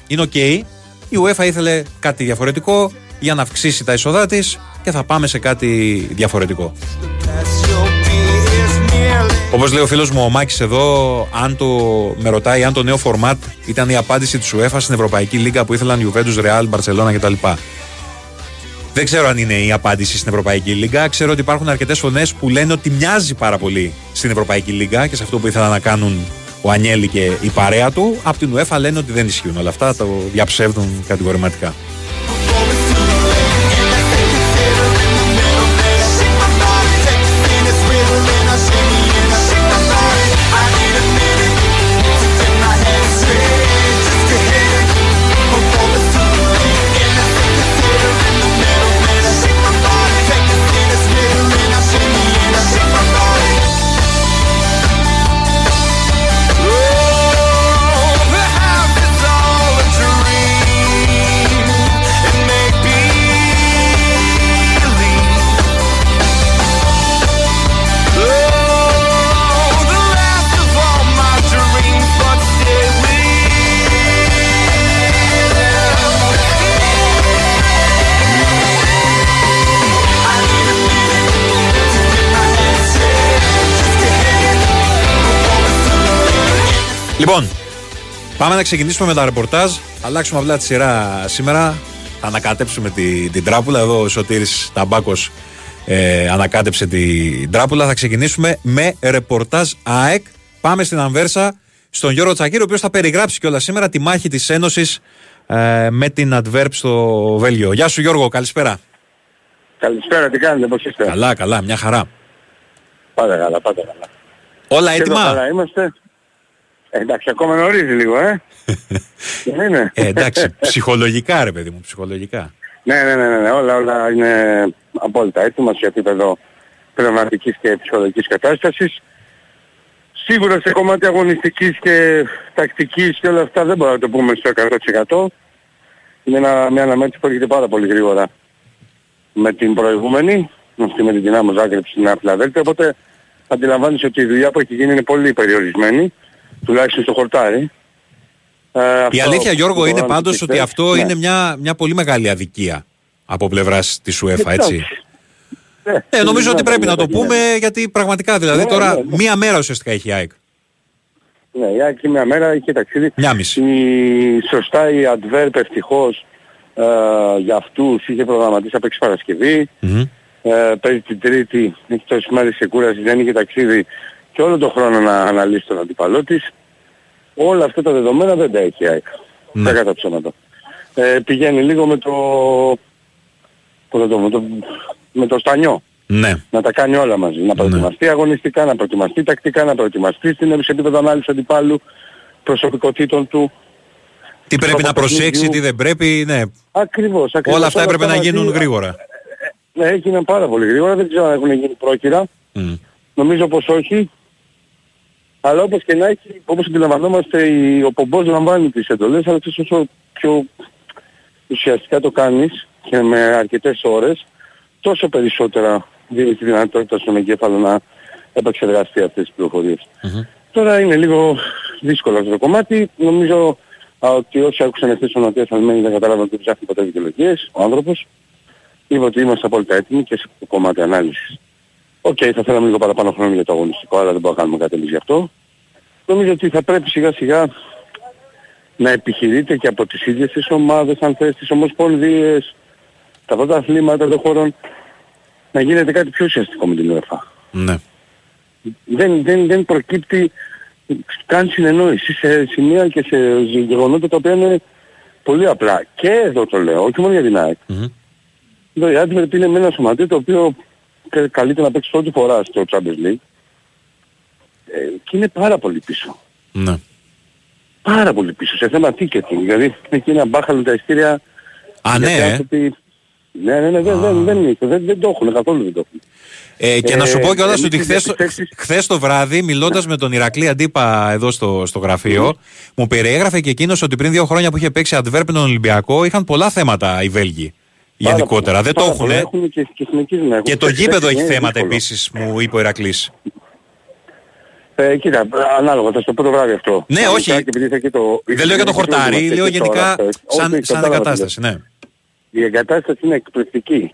είναι οκ. Η UEFA ήθελε κάτι διαφορετικό για να αυξήσει τα έσοδά της και θα πάμε σε κάτι διαφορετικό. Όπως λέει ο φίλος μου ο Μάκης εδώ, αν το, με ρωτάει αν το νέο format ήταν η απάντηση της UEFA στην Ευρωπαϊκή Λίγκα που ήθελαν Juventus, Real, Barcelona κτλ. Δεν ξέρω αν είναι η απάντηση στην Ευρωπαϊκή Λίγκα. Ξέρω ότι υπάρχουν αρκετές φωνές που λένε ότι μοιάζει πάρα πολύ στην Ευρωπαϊκή Λίγκα και σε αυτό που ήθελαν να κάνουν ο Ανιέλη και η παρέα του. Από την UEFA λένε ότι δεν ισχύουν όλα αυτά, το διαψεύδουν κατηγορηματικά. Λοιπόν, πάμε να ξεκινήσουμε με τα ρεπορτάζ. Αλλάξουμε απλά τη σειρά σήμερα. Θα ανακατέψουμε την, την τράπουλα. Εδώ ο Σωτήρης Ταμπάκος ε, ανακάτεψε την τράπουλα. Θα ξεκινήσουμε με ρεπορτάζ ΑΕΚ. Πάμε στην Ανβέρσα, στον Γιώργο Τσακίρη, ο οποίος θα περιγράψει κιόλας σήμερα τη μάχη της Ένωσης ε, με την Adverb στο Βέλγιο. Γεια σου Γιώργο, καλησπέρα. Καλησπέρα, τι κάνετε, πώς είστε; Καλά, καλά, μια χαρά. Πάτε καλά, πάτε καλά. Όλα έτοιμα; Καλά είμαστε. Ε, εντάξει, ακόμα νωρίζει λίγο, ε. *laughs* Δεν είναι. Ε, εντάξει, ψυχολογικά ρε παιδί μου, ψυχολογικά. ναι, ναι, ναι, ναι, ναι, όλα, όλα είναι απόλυτα έτοιμα σε επίπεδο πνευματικής και ψυχολογικής κατάστασης. Σίγουρα σε κομμάτι αγωνιστικής και τακτικής και όλα αυτά δεν μπορούμε να το πούμε στο 100%. Είναι ένα, μια αναμέτρηση που έρχεται πάρα πολύ γρήγορα με την προηγούμενη, αυτή με την δυνάμω Ζάγκρεπ στην Νέα Φιλαδέλφια, οπότε αντιλαμβάνεσαι ότι η δουλειά που έχει γίνει είναι πολύ περιορισμένη τουλάχιστον στο χορτάρι. Ε, η αλήθεια Γιώργο είναι πάντως ότι αυτό ναι. είναι μια, μια πολύ μεγάλη αδικία από πλευράς της UEFA έτσι. Ναι, ε, νομίζω ότι πρέπει να το πούμε γιατί πραγματικά δηλαδή ναι, τώρα ναι, ναι. μία μέρα ουσιαστικά έχει η ΑΕΚ. Ναι, η ΑΕΚ μία μέρα είχε ταξίδι. Μια μισή. Η, σωστά η Adverb ευτυχώς ε, για αυτούς είχε προγραμματίσει από 6 Παρασκευή. Mm-hmm. Ε, παίζει την Τρίτη, έχει τόσες μέρες σε κούραση, δεν είχε ταξίδι και όλο τον χρόνο να αναλύσει τον αντιπαλό της. Όλα αυτά τα δεδομένα δεν τα έχει η ΑΕΚ. Ναι. κατά ψώματα. Ε, πηγαίνει λίγο με το, το, με το, με το στανιό. Ναι. Να τα κάνει όλα μαζί. Να ναι. προετοιμαστεί ναι. αγωνιστικά, να προετοιμαστεί τακτικά, να προετοιμαστεί στην επίπεδο ανάλυσης αντιπάλου προσωπικότητων του. Τι πρέπει να προσέξει, τι δεν πρέπει, ναι. Ακριβώς, ακριβώς. Όλα αυτά έπρεπε να γίνουν γρήγορα. Ναι, έγιναν πάρα πολύ γρήγορα, δεν ξέρω αν έχουν γίνει πρόκειρα. Mm. Νομίζω πως όχι. Αλλά όπως και να έχει, όπως αντιλαμβανόμαστε, ο Πομπός λαμβάνει τις εντολές, αλλά όσο πιο ουσιαστικά το κάνεις και με αρκετές ώρες, τόσο περισσότερα δίνεις τη δυνατότητα στον εγκέφαλο να επεξεργαστεί αυτές τις πληροφορίες. Mm-hmm. Τώρα είναι λίγο δύσκολο αυτό το κομμάτι. Νομίζω ότι όσοι άκουσαν εχθές τον Ματίας Αλμέιδα δεν κατάλαβαν ότι ψάχνει ποτέ δικαιολογίες, ο άνθρωπος. Είπε ότι είμαστε απόλυτα έτοιμοι και σε κομμάτι ανάλυσης. OK, okay, θα θέλαμε λίγο παραπάνω χρόνο για το αγωνιστικό, αλλά δεν μπορούμε να κάνουμε κάτι εμείς γι' αυτό. Νομίζω ότι θα πρέπει σιγά σιγά να επιχειρείτε και από τις ίδιες τις ομάδες, αν θες, τις ομοσπονδίες, τα πρωταθλήματα των χωρών, να γίνεται κάτι πιο ουσιαστικό με την UEFA. Ναι. Δεν, δεν, δεν προκύπτει καν συνεννόηση σε σημεία και σε γεγονότα τα οποία είναι πολύ απλά. Και εδώ το λέω, όχι μόνο για την ΑΕΚ. Mm-hmm. Εδώ η ΑΕΚ είναι με ένα σωματείο το οποίο καλείται να παίξεις πρώτη φοράς στο Champions League ε, και είναι πάρα πολύ πίσω. Ναι. Πάρα πολύ πίσω σε θέμα ticketing. Δηλαδή εκεί ένα μπάχαλο τα ειστήρια... Α, ναι, ε. Ναι, ναι, ναι, δεν, δεν, δεν, δεν, δεν το έχουν, καθόλου δεν το έχουν. Ε, και ε, να σου πω κιόλας ότι χθες, χθες το βράδυ, μιλώντας με τον Ηρακλή Αντίπα εδώ στο, στο γραφείο, μου περιέγραφε και εκείνος ότι πριν δύο χρόνια που είχε παίξει Αντβέρπ τον Ολυμπιακό, είχαν πολλά θέματα οι Βέλγοι. Γενικότερα. Δεν το έχουν. Και, και, και το γήπεδο έχει θέματα επίσης, μου είπε ο Ηρακλής. Ε, κοίτα, ανάλογα, θα στο πω το βράδυ αυτό. Ναι, όχι. Το... Δεν λέω για το χορτάρι, λέω γενικά σαν, σαν εγκατάσταση, ναι. Η εγκατάσταση είναι εκπληκτική.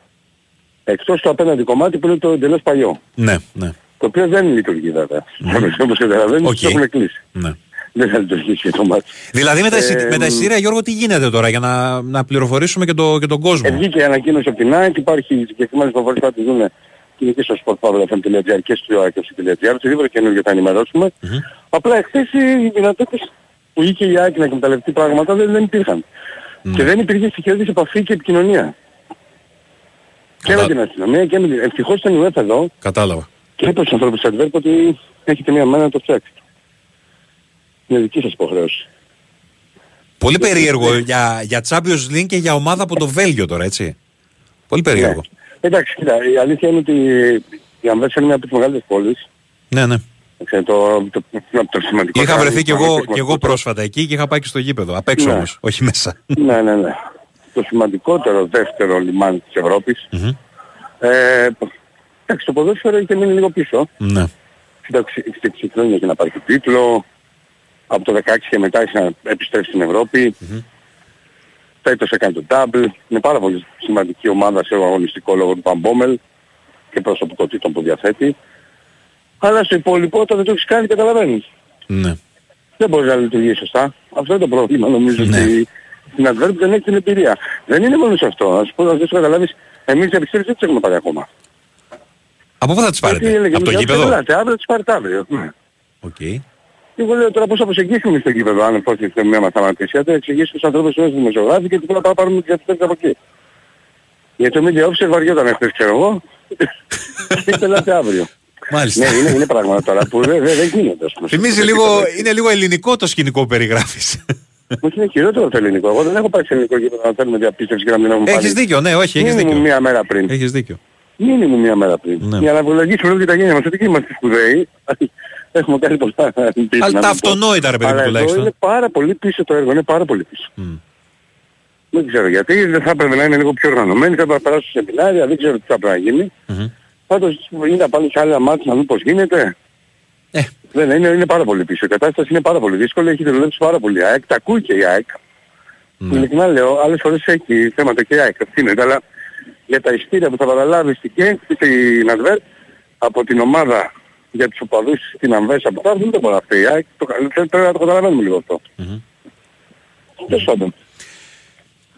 Εκτός το απέναντι κομμάτι που είναι το εντελώς παλιό. Ναι, ναι. Που Το οποίο δεν λειτουργεί βέβαια. *laughs* Όπως καταλαβαίνεις, okay. έχουν κλείσει. Ναι. Δεν θα λειτουργήσει το μάτι. Δηλαδή με τα, ε, με τα εισιτήρια Γιώργο τι γίνεται τώρα για να, να πληροφορήσουμε και, το, και τον κόσμο; Βγήκε η ανακοίνωση από την ΑΕΚ, υπάρχει συγκεκριμένες προφορές που θα τις δούμε και εκεί στο sportpavlafm.gr και στο iACS.gr, οτιδήποτε καινούργιο θα ενημερώσουμε. Mm-hmm. Απλά εχθές οι δυνατότητες που είχε η ΑΕΚ να εκμεταλλευτεί πράγματα δεν, δεν υπήρχαν. Mm. Και δεν υπήρχε στοιχειώδης επαφή και επικοινωνία. Και με την αστυνομία και με την... Ευτυχώς ήταν η UEFA εδώ. Κατάλαβα. Και είπε στους ανθρώπους της Adverb ότι έχετε μία μέρα να το φτιάξετε. Είναι δική σας υποχρέωση. Πολύ περίεργο για, για Champions League και για ομάδα από το Βέλγιο τώρα, έτσι. Πολύ περίεργο. Ναι. Εντάξει, κοίτα, η αλήθεια είναι ότι η Αμβέρσα είναι μια από τις μεγάλες πόλεις. Ναι, ναι. το, το, το, σημαντικό είχα βρεθεί και εγώ, και εγώ πρόσφατα εκεί και είχα πάει και στο γήπεδο. Απ' έξω ναι. όμως, όχι μέσα. Ναι, ναι, ναι. Το σημαντικότερο δεύτερο λιμάνι της Ευρώπης. Mm-hmm. Ε, εντάξει, το ποδόσφαιρο είχε μείνει λίγο πίσω. Ναι. 66 χρόνια για να πάρει το τίτλο. Από το 16 και μετά έχει να επιστρέψει στην Ευρώπη. Mm-hmm. Φέτος έκανε το double. Είναι πάρα πολύ σημαντική ομάδα σε αγωνιστικό λόγο του Παμπόμελ και προσωπικότητων που διαθέτει. Αλλά στο υπόλοιπο όταν δεν το έχεις κάνει καταλαβαίνεις. Ναι. Δεν μπορεί να λειτουργήσει σωστά. Αυτό είναι το πρόβλημα νομίζω ναι. ότι στην Adverb δεν έχει την εμπειρία. Δεν είναι μόνο σε αυτό. Να σου πω να δεν καταλάβεις, εμείς οι επιστρέψεις δεν τις έχουμε πάρει ακόμα. Από πού θα τις πάρετε, από το γήπεδο; Αύριο τις πάρετε αύριο. Ναι. Okay. Και εγώ λέω τώρα πώς θα προσεγγίσουμε στο γήπεδο αν εφόσον η μία μας σταματήσει. Θα εξηγήσουμε στους ανθρώπους στους δημοσιογράφοι και τώρα θα πάρουμε τις διαθέτες από εκεί. Γιατί το media officer βαριόταν χθες ξέρω εγώ *laughs* και πελάτε αύριο. Μάλιστα. Ναι, είναι, είναι πράγματα τώρα που δεν, δεν, δεν γίνεται. Θυμίζει λίγο, είναι λίγο ελληνικό το σκηνικό που περιγράφεις. Όχι είναι χειρότερο το ελληνικό. Εγώ δεν έχω πάει σε ελληνικό γήπεδο να θέλουμε διαπίστευση και να μην έχουμε Έχεις δίκιο, ναι, όχι, έχεις δίκιο. μία μέρα πριν. Έχεις δίκιο. Μήνυμου μία μέρα πριν. Ναι. Για να βολογήσουμε όλη τα γένεια μας, ότι είμαστε σπουδαίοι, έχουμε κάνει πολλά Αλλά *laughs* τα αυτονόητα ρε παιδί μου τουλάχιστον. είναι πάρα πολύ πίσω το έργο, είναι πάρα πολύ πίσω. Mm. Δεν ξέρω γιατί, δεν θα έπρεπε να είναι λίγο πιο οργανωμένοι, θα έπρεπε να περάσουν σε σεμινάρια, δεν ξέρω τι θα πρέπει να γίνει. Mm-hmm. Πάντως είναι πάλι σε άλλα μάτια να δούμε πώς γίνεται. Ε. Δεν είναι, είναι πάρα πολύ πίσω. Η κατάσταση είναι πάρα πολύ δύσκολη, έχει δουλέψει πάρα πολύ η ΑΕΚ, τα ακούει και η ΑΕΚ. Mm. Ειλικρινά λέω, άλλες φορές έχει θέματα και η ΑΕΚ, ευθύνεται, αλλά για τα ειστήρια που θα παραλάβει στην ΚΕ, στην Αδβέρ, από την ομάδα για τους οπαδούς στην Αμβέσα που θα δεν το μπορεί αυτή. Το, πρέπει να το καταλαβαίνουμε λίγο αυτό. Τέλος πάντων.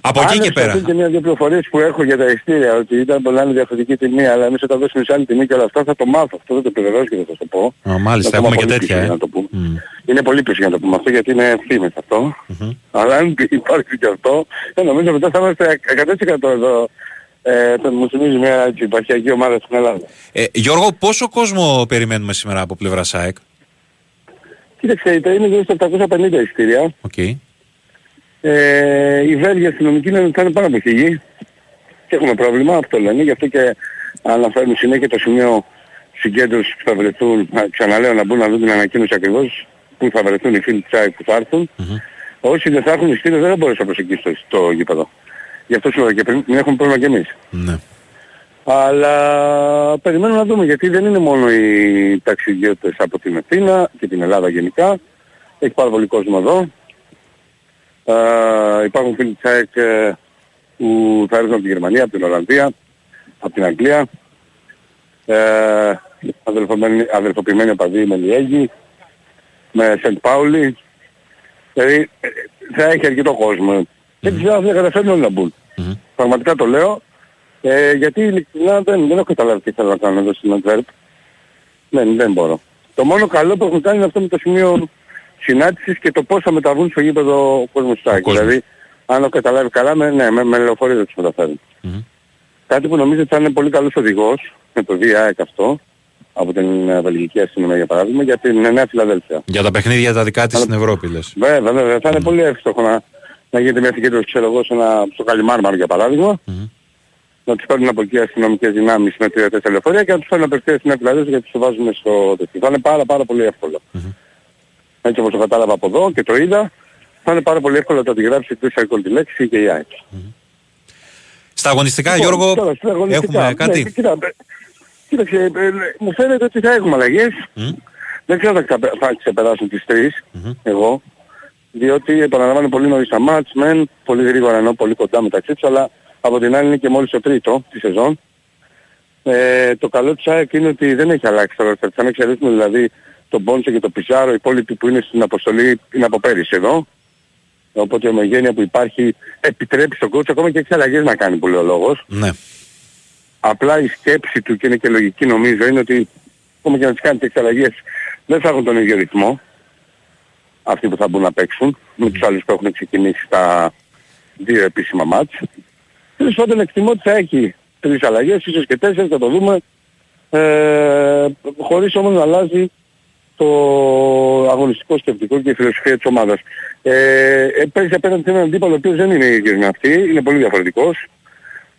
Από εκεί και πέρα. και μια-δύο πληροφορίες που έχω για τα ειστήρια, ότι ήταν πολλά είναι διαφορετική τιμή, αλλά εμείς όταν δώσουμε σε άλλη τιμή και όλα αυτά θα το μάθω. Αυτό δεν το επιβεβαιώσω και δεν θα το πω. Α, μάλιστα, έχουμε και τέτοια. Ε. το Mm. Είναι πολύ πίσω για να το πούμε αυτό, γιατί είναι ευθύνες αυτό. Mm-hmm. Αλλά αν υπάρχει και αυτό, ε, νομίζω μετά θα είμαστε 100% εδώ ε, θα μου θυμίζει μια έτσι, υπαρχιακή ομάδα στην Ελλάδα. Ε, Γιώργο, πόσο κόσμο περιμένουμε σήμερα από πλευρά ΣΑΕΚ; Κοίταξε, είναι γύρω στα 750 εισιτήρια. Okay. Ε, οι Βέλγοι αστυνομικοί είναι, θα είναι πάνω από χιλιοί. Και έχουμε πρόβλημα, αυτό λένε, γι' αυτό και αναφέρουν συνέχεια το σημείο συγκέντρωσης που θα βρεθούν, ξαναλέω να μπουν να δουν την ανακοίνωση ακριβώς, που θα βρεθούν οι φίλοι της ΑΕΚ που θα έρθουν. Mm-hmm. Όσοι δεν θα έχουν εισιτήριο δεν θα μπορέσουν να προσεγγίσουν το, το γήπεδο. Γι' αυτό σου λέω και πριν μην έχουμε πρόβλημα κι εμείς. Ναι. Αλλά περιμένουμε να δούμε γιατί δεν είναι μόνο οι ταξιδιώτες από την Αθήνα και την Ελλάδα γενικά. Έχει πάρα πολύ κόσμο εδώ. Uh, υπάρχουν φίλοι της ΑΕΚ ε, που θα έρθουν από τη Γερμανία, από την Ολλανδία, από την Αγγλία. Uh, αδελφοποιημένοι οπαδοί με Λιέγη, με Σεντ Πάουλη. Δηλαδή ε, θα έχει αρκετό κόσμο. Και τις θα καταφέρουν όλοι να μπουν. Mm-hmm. Πραγματικά το λέω. Ε, γιατί ειλικρινά δεν, δεν έχω καταλάβει τι θέλω να κάνω εδώ στην Αντβέρπ. Δεν, δεν μπορώ. Το μόνο καλό που έχουν κάνει είναι αυτό με το σημείο συνάντησης και το πώς θα μεταβούν στο γήπεδο ο κόσμος του Δηλαδή, αν το καταλάβει καλά, με, ναι, με, με λεωφορείο θα τους μεταφέρουν. Mm-hmm. Κάτι που νομίζω ότι θα είναι πολύ καλός οδηγός, με το ΔΙΑΕΚ αυτό, από την ε, Βελγική Αστυνομία για παράδειγμα, για την Νέα Φιλαδέλφια. Για τα παιχνίδια τα δικά της στην Ευρώπη λες. Βέβαια, βέβαια. Θα είναι mm. πολύ εύστοχο να, να γίνεται μια συγκέντρωση ξέρω εγώ σε ένα, στο Καλιμάρμαρ για παράδειγμα. Mm-hmm. Να τους παίρνουν από εκεί αστυνομικές δυνάμεις με τρία-τέσσερα λεωφορεία και να τους φέρουν απευθείας στην Αφιλαδέλφια γιατί τους βάζουμε στο τέτοιο. Θα είναι πάρα πάρα πολύ εύκολο. Mm-hmm. Έτσι όπως το κατάλαβα από εδώ και το είδα, θα είναι πάρα πολύ εύκολο να το αντιγράψει εκτός άλκολ τη λέξη και η ΑΕΚ. Mm-hmm. Στα αγωνιστικά λοιπόν, Γιώργο τώρα, στα αγωνιστικά, έχουμε κάτι; Ναι, κοίτα, κοίταξε, ε, μου φαίνεται ότι θα έχουμε αλλαγές. Mm. Δεν ξέρω αν θα ξεπεράσουν τις τρεις, mm-hmm. εγώ διότι επαναλαμβάνω πολύ νωρίς τα μάτς, μεν πολύ γρήγορα ενώ πολύ κοντά μεταξύ τους, αλλά από την άλλη είναι και μόλις το τρίτο της σεζόν. Ε, το καλό της ΑΕΚ είναι ότι δεν έχει αλλάξει τώρα. Θα εξαιρέσουμε δηλαδή τον Πόνσε και τον Πιζάρο, οι υπόλοιποι που είναι στην αποστολή είναι από πέρυσι εδώ. Οπότε η ομογένεια που υπάρχει επιτρέπει στον coach ακόμα και εξαλλαγές να κάνει πολύ ο λόγος. Ναι. Απλά η σκέψη του και είναι και λογική νομίζω είναι ότι ακόμα και να τις κάνει τις εξαλλαγές δεν θα έχουν τον ίδιο ρυθμό αυτοί που θα μπουν να παίξουν με τους άλλους που έχουν ξεκινήσει στα δύο επίσημα μάτς. Τέλος πάντων εκτιμώ ότι θα έχει τρεις αλλαγές, ίσως και τέσσερις, θα το δούμε, ε, χωρίς όμως να αλλάζει το αγωνιστικό σκεπτικό και η φιλοσοφία της ομάδας. Ε, ε παίζει απέναντι σε έναν αντίπαλο ο οποίος δεν είναι ίδιος με αυτή, είναι πολύ διαφορετικός.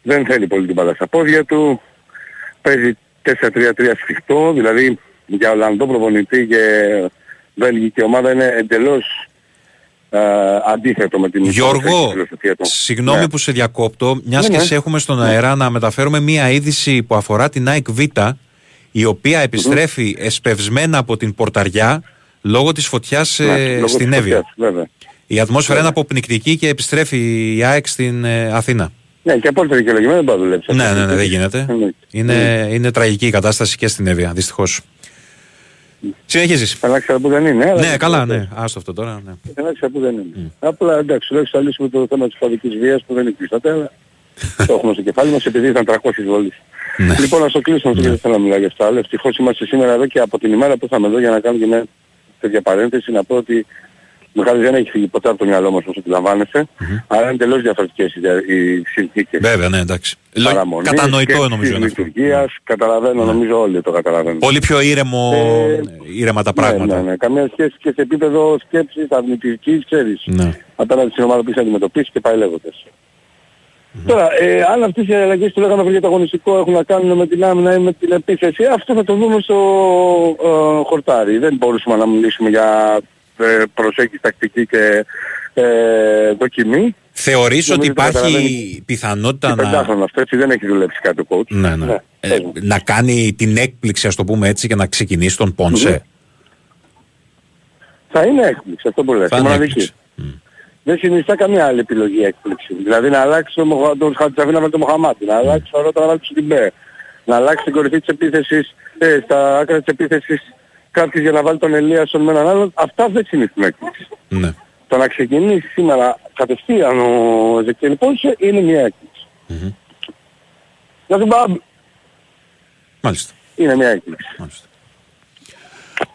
Δεν θέλει πολύ την μπάλα στα πόδια του. Παίζει 4-3-3 σφιχτό, δηλαδή για Ολλανδό προπονητή και Βέλγικη ομάδα είναι εντελώς ε, αντίθετο με την Γιώργο, συγγνώμη ναι. που σε διακόπτω, μιας ναι, και ναι. σε έχουμε στον αέρα να μεταφέρουμε μια είδηση που αφορά την ΑΕΚ Β, η οποία επιστρέφει mm. εσπευσμένα από την Πορταριά λόγω της φωτιάς ε, στην Εύβοια. Η ατμόσφαιρα είναι αποπνικτική και επιστρέφει η ΑΕΚ στην ε, Αθήνα. Ναι, και απόλυτα δικαιολογημένο δεν μπορεί να δουλέψει. Ναι, ναι, ναι, δεν γίνεται. Είναι, είναι τραγική η κατάσταση και στην Εύβοια, δυστυχώς. Συνεχίζεις. Καλά ξέρω που δεν είναι. ναι, καλά, ναι. Άστο αυτό τώρα. Ναι. Καλά ξέρω που δεν είναι. Mm. Απλά εντάξει, λέω θα λύσουμε το θέμα της φαδικής βίας που δεν υπήρχε αλλά *laughs* το έχουμε στο κεφάλι μας επειδή ήταν 300 βόλες. Ναι. Λοιπόν, να το κλείσουμε γιατί δεν θέλω να μιλάω για αυτά. Αλλά ευτυχώς είμαστε σήμερα εδώ και από την ημέρα που ήρθαμε εδώ για να κάνουμε μια τέτοια παρένθεση να πω ότι Μιχάλης δεν έχει φύγει ποτέ από το μυαλό μας όσο αντιλαμβάνεσαι, mm-hmm. αλλά είναι τελώς διαφορετικές οι, οι συνθήκες. Βέβαια, ναι, εντάξει. Κατανοητό νομίζω είναι αυτό. λειτουργίας, καταλαβαίνω, ναι. νομίζω όλοι το καταλαβαίνουν. Πολύ πιο ήρεμο, ε, ήρεμα τα πράγματα. Ναι, ναι, ναι. Καμία σχέση και σε επίπεδο σκέψης, αρνητικής, ξέρεις. Ναι. Απέναντι στην ομάδα που είσαι αντιμετωπίσεις και πάει λέγοντας. Mm-hmm. Τώρα, ε, αν αυτές οι αλλαγές που λέγαμε πριν για το αγωνιστικό έχουν να κάνουν με την άμυνα ή με την επίθεση, αυτό θα το δούμε στο ε, χορτάρι. Δεν μπορούσαμε να μιλήσουμε για ε, προσέγγιση τακτική και ε, δοκιμή. Θεωρείς ότι υπάρχει πιθανότητα να... αυτό έτσι δεν έχεις δουλέψει κάτι ο coach. Ναι, ναι. ναι ε, να κάνει την έκπληξη ας το πούμε έτσι και να ξεκινήσει τον Πόνσε. Θα είναι έκπληξη αυτό που λέτε. Θα είναι έκπληξη. Δεν συνιστά καμία άλλη επιλογή έκπληξη. Δηλαδή να αλλάξει τον Χατζαβίνα με τον Μοχαμάτι, να αλλάξει το Ρότα να βάλει την Μπέ, να αλλάξει την κορυφή της επίθεσης, ε, στα άκρα της επίθεσης κάποιος για να βάλει τον Ελίασον με έναν άλλον, αυτά δεν συνηθούν έκπληξη. Ναι. Το να ξεκινήσει σήμερα κατευθείαν ο Ζεκέλ Πόνσε είναι μια έκπληξη. Mm-hmm. Για τον Μπαμπ. Μάλιστα. Είναι μια έκπληξη. Μάλιστα.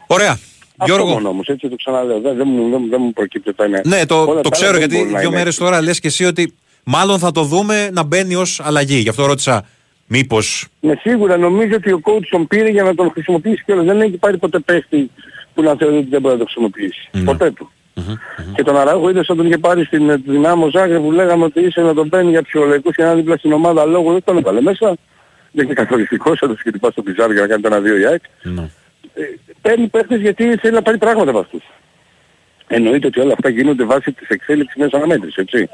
Ωραία. Αυτό Γιώργο. μόνο όμως, έτσι το ξαναλέω. Δεν, δεν, μου, δεν, δεν μου προκύπτει ότι είναι... Ναι, το, το ξέρω γιατί δύο μέρες τώρα λες και εσύ ότι μάλλον θα το δούμε να μπαίνει ως αλλαγή. Γι' αυτό ρώτησα Μήπως... Ναι, σίγουρα νομίζω ότι ο coach τον πήρε για να τον χρησιμοποιήσει και δεν έχει πάρει ποτέ παίχτη που να θεωρεί ότι δεν μπορεί να το χρησιμοποιήσει. Mm. Ποτέ του. Mm-hmm. Και τον Αράγο είδες όταν τον είχε πάρει στην δυνάμω Ζάγκρε που λέγαμε ότι είσαι να τον παίρνει για ψυχολογικούς και να δίπλα στην ομάδα λόγω δεν τον έβαλε μέσα. Δεν είναι καθοριστικός, θα το σκητυπά στο πιζάρι για να κάνει το ένα-δύο η ΑΕΚ. Mm. Ε, παίρνει παίχτες γιατί θέλει να πάρει πράγματα από αυτούς. Εννοείται ότι όλα αυτά γίνονται βάσει της εξέλιξης μέσω αναμέτρησης, έτσι.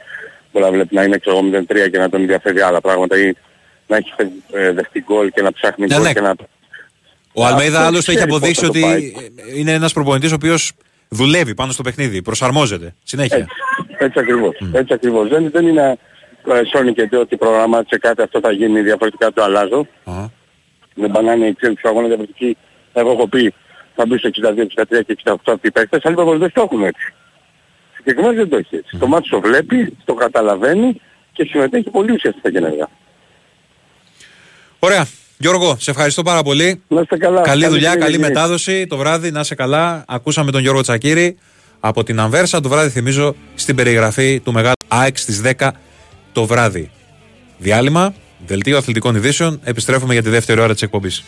Μπορεί να βλέπεις να είναι ξέρω 0-3 και να τον ενδιαφέρει άλλα πράγματα ή να έχεις ε, δεχτεί γκολ και να ψάχνεις ναι, γκολ ναι. και να... Ο Αλμέιδα άλλωστε έχει αποδείξει ότι είναι ένας προπονητής ο οποίος δουλεύει πάνω στο παιχνίδι, προσαρμόζεται συνέχεια. Έτσι, έτσι ακριβώς. Mm. Έτσι ακριβώς. Δεν, δεν είναι ε, Sony και ότι προγραμμάτισε κάτι αυτό θα γίνει διαφορετικά το αλλάζω. Uh-huh. Δεν πάνε να είναι η εξέλιξη τους αγώνα διαφορετική. Εγώ έχω πει θα μπει στο 62, 63 και 68 αυτοί οι παίκτες, αλλά οι προπονητές το έχουν έτσι. Συγκεκριμένα δεν το έχει έτσι. Mm. Το μάτι το βλέπει, το καταλαβαίνει και συμμετέχει πολύ ουσιαστικά και ενεργά. Ωραία. Γιώργο, σε ευχαριστώ πάρα πολύ. Να είστε καλά. Καλή, δουλειά, καλή μετάδοση το βράδυ. Να είσαι καλά. Ακούσαμε τον Γιώργο Τσακύρη από την Αμβέρσα. Το βράδυ θυμίζω στην περιγραφή του μεγάλου ΑΕΚ στις 10 το βράδυ. Διάλειμμα, δελτίο αθλητικών ειδήσεων. Επιστρέφουμε για τη δεύτερη ώρα της εκπομπής.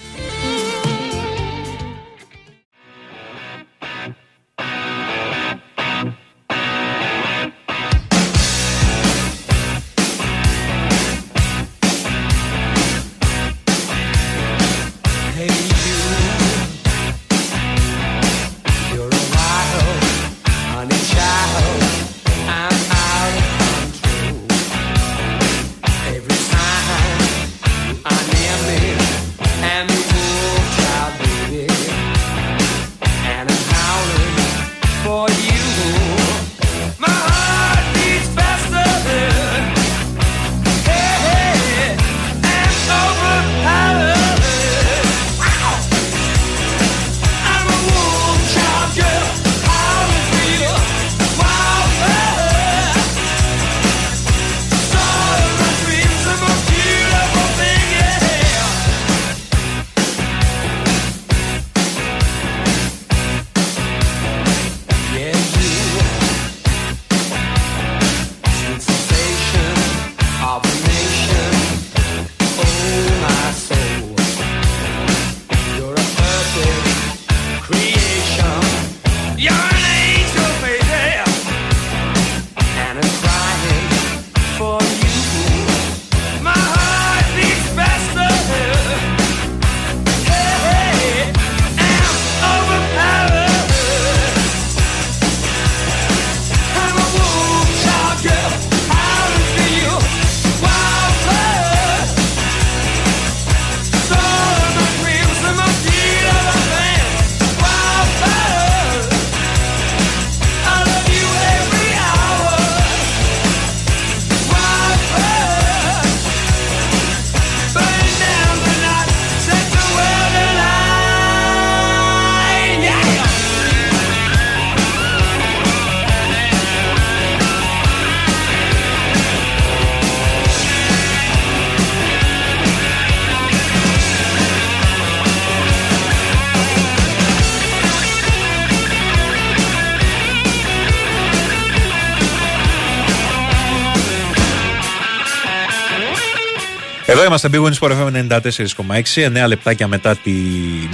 Εδώ είμαστε Big Wings for FM 94,6. 9 λεπτάκια μετά τη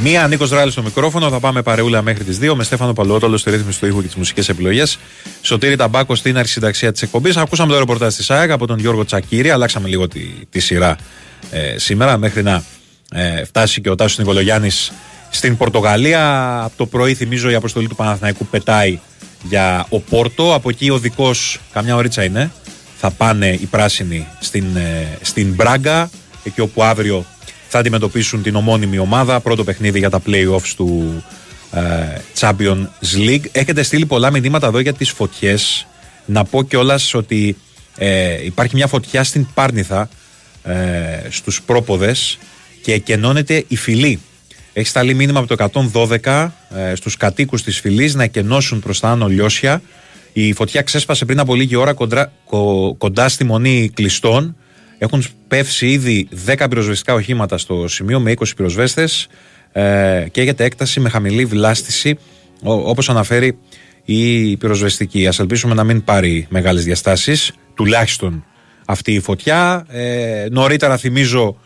μία. Νίκος Ράλης στο μικρόφωνο. Θα πάμε παρεούλα μέχρι τις 2 με Στέφανο Παλαιότολο στη ρύθμιση του ήχου και τις μουσικές επιλογές. Σωτήρη Ταμπάκο στην αρχισυνταξία της εκπομπής. Ακούσαμε το ρεπορτάζ της ΑΕΚ από τον Γιώργο Τσακύρη. Αλλάξαμε λίγο τη, τη σειρά ε, σήμερα μέχρι να ε, φτάσει και ο Τάσος Νικολογιάννης στην Πορτογαλία. Από το πρωί θυμίζω η αποστολή του Παναθηναϊκού πετάει για ο Πόρτο. Από εκεί ο δικός, καμιά ωρίτσα είναι, θα πάνε οι πράσινοι στην, ε, στην Μπράγκα, εκεί όπου αύριο θα αντιμετωπίσουν την ομώνυμη ομάδα. Πρώτο παιχνίδι για τα playoffs του ε, Champions League. Έχετε στείλει πολλά μηνύματα εδώ για τις φωτιές. Να πω κιόλας ότι ε, υπάρχει μια φωτιά στην Πάρνηθα ε, στους πρόποδες και εκενώνεται η φυλή. Έχεις σταλεί μήνυμα από το 112 ε, στους κατοίκους της φυλής να εκενώσουν προς τα άνω λιώσια η φωτιά ξέσπασε πριν από λίγη ώρα κοντά, κοντά στη μονή κλειστών. Έχουν πέφσει ήδη 10 πυροσβεστικά οχήματα στο σημείο με 20 πυροσβέστες ε, και έχετε έκταση με χαμηλή βλάστηση, όπως αναφέρει η πυροσβεστική. Α ελπίσουμε να μην πάρει μεγάλες διαστάσεις, τουλάχιστον αυτή η φωτιά. Ε, νωρίτερα θυμίζω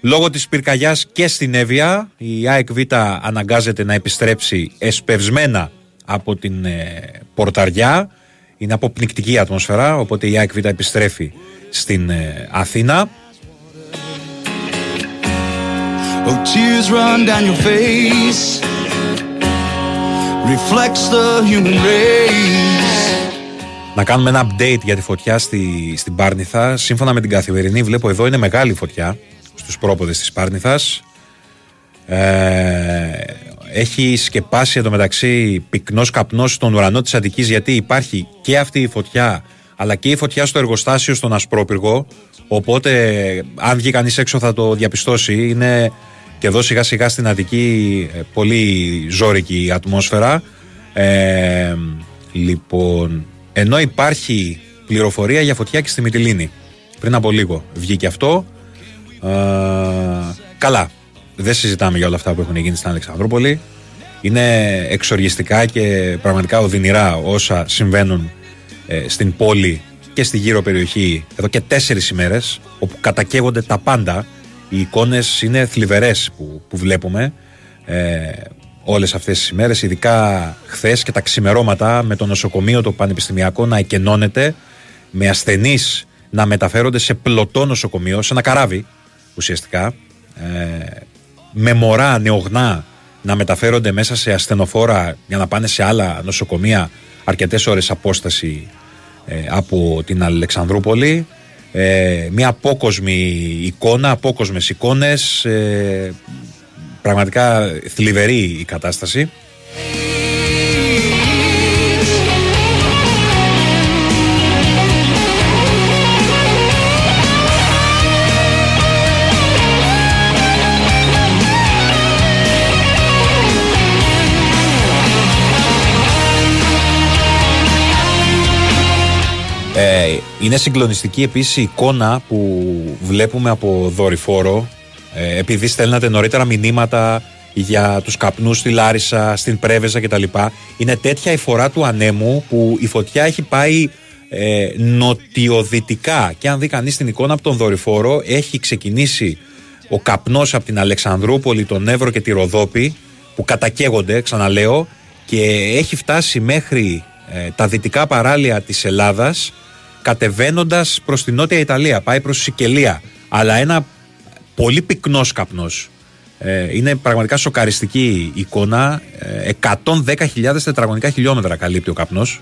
Λόγω της πυρκαγιάς και στην Εύβοια η ΑΕΚ Β αναγκάζεται να επιστρέψει εσπευσμένα από την ε, Πορταριά είναι αποπνικτική η ατμόσφαιρα, οπότε η ΑΕΚ Β επιστρέφει στην ε, Αθήνα. Oh, tears run down your face Reflects the human race να κάνουμε ένα update για τη φωτιά στη, στην Πάρνηθα. Σύμφωνα με την καθημερινή, βλέπω εδώ είναι μεγάλη φωτιά στους πρόποδες της Πάρνηθας. Ε, έχει σκεπάσει εντωμεταξύ πυκνός καπνός στον ουρανό της Αττικής, γιατί υπάρχει και αυτή η φωτιά, αλλά και η φωτιά στο εργοστάσιο στον Ασπρόπυργο. Οπότε, αν βγει κανείς έξω, θα το διαπιστώσει. Είναι και εδώ σιγά σιγά στην Αττική ε, πολύ ζώρικη η ατμόσφαιρα. Ε, λοιπόν, ενώ υπάρχει πληροφορία για φωτιά και στη Μυτιλίνη. Πριν από λίγο βγήκε αυτό. Ε, καλά, δεν συζητάμε για όλα αυτά που έχουν γίνει στην Αλεξανδρούπολη. Είναι εξοργιστικά και πραγματικά οδυνηρά όσα συμβαίνουν ε, στην πόλη και στη γύρω περιοχή εδώ και τέσσερις ημέρες όπου κατακαίγονται τα πάντα. Οι εικόνες είναι θλιβερές που, που βλέπουμε ε, όλες αυτές τις ημέρες, ειδικά χθες και τα ξημερώματα με το νοσοκομείο το πανεπιστημιακό να εκενώνεται με ασθενείς να μεταφέρονται σε πλωτό νοσοκομείο, σε ένα καράβι ουσιαστικά. Ε, με μωρά νεογνά να μεταφέρονται μέσα σε ασθενοφόρα για να πάνε σε άλλα νοσοκομεία αρκετές ώρες απόσταση ε, από την Αλεξανδρούπολη. Ε, μια απόκοσμη εικόνα, απόκοσμες εικόνες, ε, πραγματικά θλιβερή η κατάσταση. Είναι συγκλονιστική επίσης η εικόνα που βλέπουμε από δορυφόρο ε, επειδή στέλνατε νωρίτερα μηνύματα για τους καπνούς στη Λάρισα, στην Πρέβεζα κτλ. Είναι τέτοια η φορά του ανέμου που η φωτιά έχει πάει ε, νοτιοδυτικά και αν δει κανείς την εικόνα από τον δορυφόρο έχει ξεκινήσει ο καπνός από την Αλεξανδρούπολη, τον Εύρο και τη Ροδόπη που κατακαίγονται, ξαναλέω και έχει φτάσει μέχρι ε, τα δυτικά παράλια της Ελλάδας κατεβαίνοντας προς την Νότια Ιταλία. Πάει προς Σικελία. Αλλά ένα πολύ πυκνός καπνός. Ε, είναι πραγματικά σοκαριστική εικόνα. 110.000 ε, τετραγωνικά χιλιόμετρα καλύπτει ο καπνός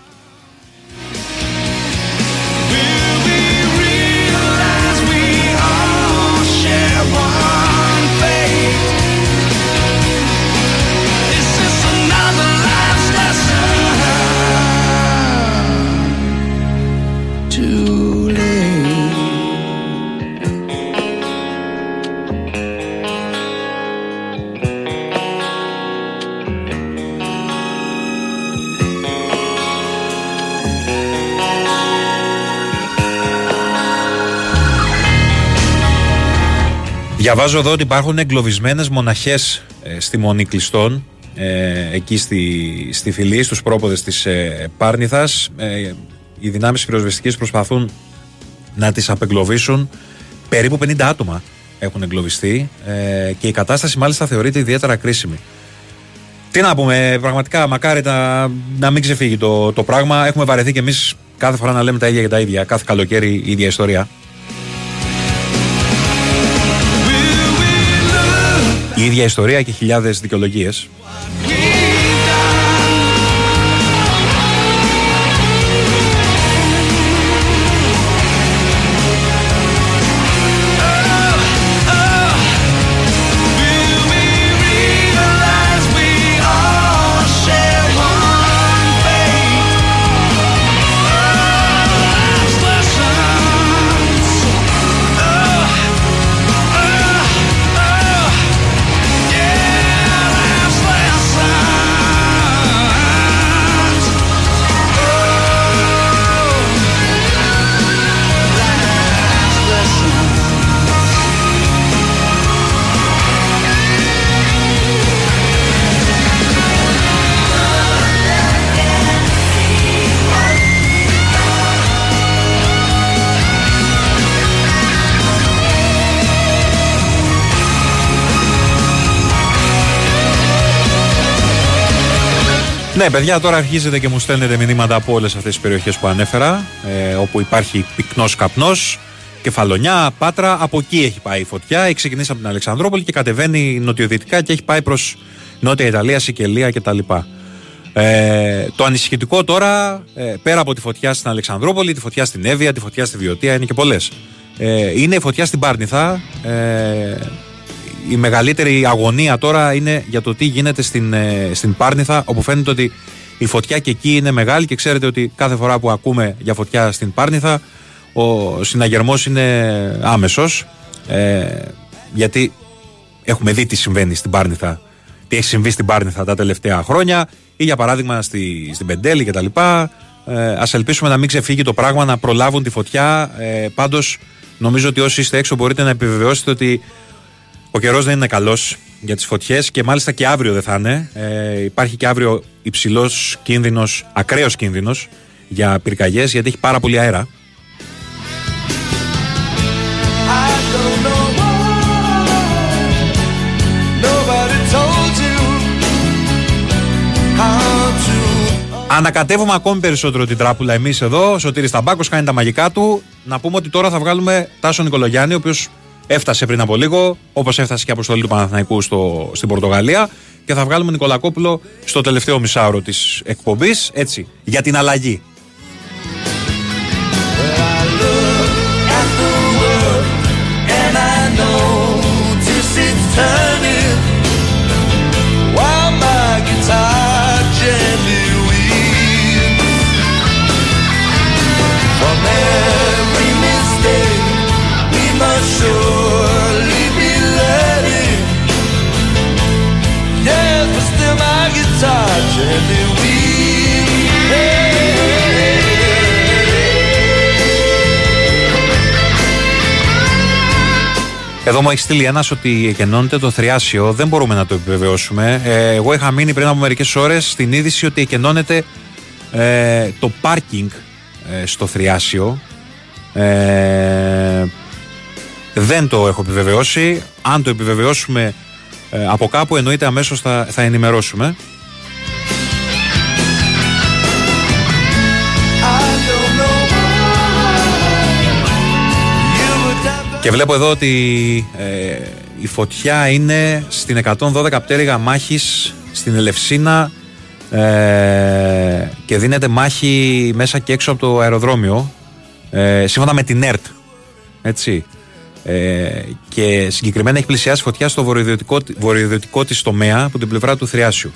Διαβάζω εδώ ότι υπάρχουν εγκλωβισμένες μοναχές ε, στη Μονή Κλειστών, ε, εκεί στη, στη φυλή, στους πρόποδες της ε, Πάρνηθας. Ε, οι δυνάμεις πυροσβεστικής προσπαθούν να τις απεγκλωβίσουν. Περίπου 50 άτομα έχουν εγκλωβιστεί ε, και η κατάσταση μάλιστα θεωρείται ιδιαίτερα κρίσιμη. Τι να πούμε, πραγματικά μακάρι να, να μην ξεφύγει το, το πράγμα. Έχουμε βαρεθεί κι εμείς κάθε φορά να λέμε τα ίδια και τα ίδια. Κάθε καλοκαίρι η ίδια ιστορία. Η ίδια ιστορία και χιλιάδες δικαιολογίες. Ναι, παιδιά, τώρα αρχίζετε και μου στέλνετε μηνύματα από όλες αυτές τις περιοχές που ανέφερα, ε, όπου υπάρχει πυκνός καπνός, κεφαλονιά, πάτρα. Από εκεί έχει πάει η φωτιά. Έχει ξεκινήσει από την Αλεξανδρόπολη και κατεβαίνει νοτιοδυτικά και έχει πάει προς Νότια Ιταλία, Σικελία κτλ. Ε, το ανησυχητικό τώρα, ε, πέρα από τη φωτιά στην Αλεξανδρόπολη, τη φωτιά στην Εύβοια, τη φωτιά στη Βιωτία, είναι και πολλές. Ε, είναι η φωτιά στην Πάρνηθα. Ε, η μεγαλύτερη αγωνία τώρα είναι για το τι γίνεται στην, ε, στην Πάρνηθα, όπου φαίνεται ότι η φωτιά και εκεί είναι μεγάλη και ξέρετε ότι κάθε φορά που ακούμε για φωτιά στην Πάρνηθα, ο συναγερμός είναι άμεσος, ε, γιατί έχουμε δει τι συμβαίνει στην Πάρνηθα, τι έχει συμβεί στην Πάρνηθα τα τελευταία χρόνια, ή για παράδειγμα στη, στην Πεντέλη κτλ. Ε, ας ελπίσουμε να μην ξεφύγει το πράγμα, να προλάβουν τη φωτιά. Ε, πάντως νομίζω ότι όσοι είστε έξω μπορείτε να επιβεβαιώσετε ότι ο καιρός δεν είναι καλός για τις φωτιές και μάλιστα και αύριο δεν θα είναι. Ε, υπάρχει και αύριο υψηλός κίνδυνος, ακραίος κίνδυνος για πυρκαγιές γιατί έχει πάρα πολύ αέρα. Ανακατεύουμε ακόμη περισσότερο την τράπουλα εμείς εδώ. Ο Σωτήρης Ταμπάκος κάνει τα μαγικά του. Να πούμε ότι τώρα θα βγάλουμε Τάσο Νικολογιάννη, ο οποίος Έφτασε πριν από λίγο, όπω έφτασε και η αποστολή του Παναθηναϊκού στο, στην Πορτογαλία. Και θα βγάλουμε Νικολακόπουλο στο τελευταίο μισάωρο τη εκπομπή. Έτσι, για την αλλαγή. Εδώ μου έχεις στείλει ένα ότι εκενώνεται το θριάσιο. Δεν μπορούμε να το επιβεβαιώσουμε. Ε, εγώ είχα μείνει πριν από μερικές ώρες στην είδηση ότι εκενώνεται ε, το πάρκινγκ ε, στο θριάσιο. δεν το έχω επιβεβαιώσει. Αν το επιβεβαιώσουμε από κάπου, εννοείται αμέσως θα, θα ενημερώσουμε. Και βλέπω εδώ ότι ε, η φωτιά είναι στην 112 πτέρυγα μάχης στην Ελευσίνα ε, και δίνεται μάχη μέσα και έξω από το αεροδρόμιο ε, σύμφωνα με την ΕΡΤ. Έτσι. Ε, και συγκεκριμένα έχει πλησιάσει φωτιά στο βορειοδυτικό, βορειοδυτικό της τομέα από την πλευρά του Θριάσιου.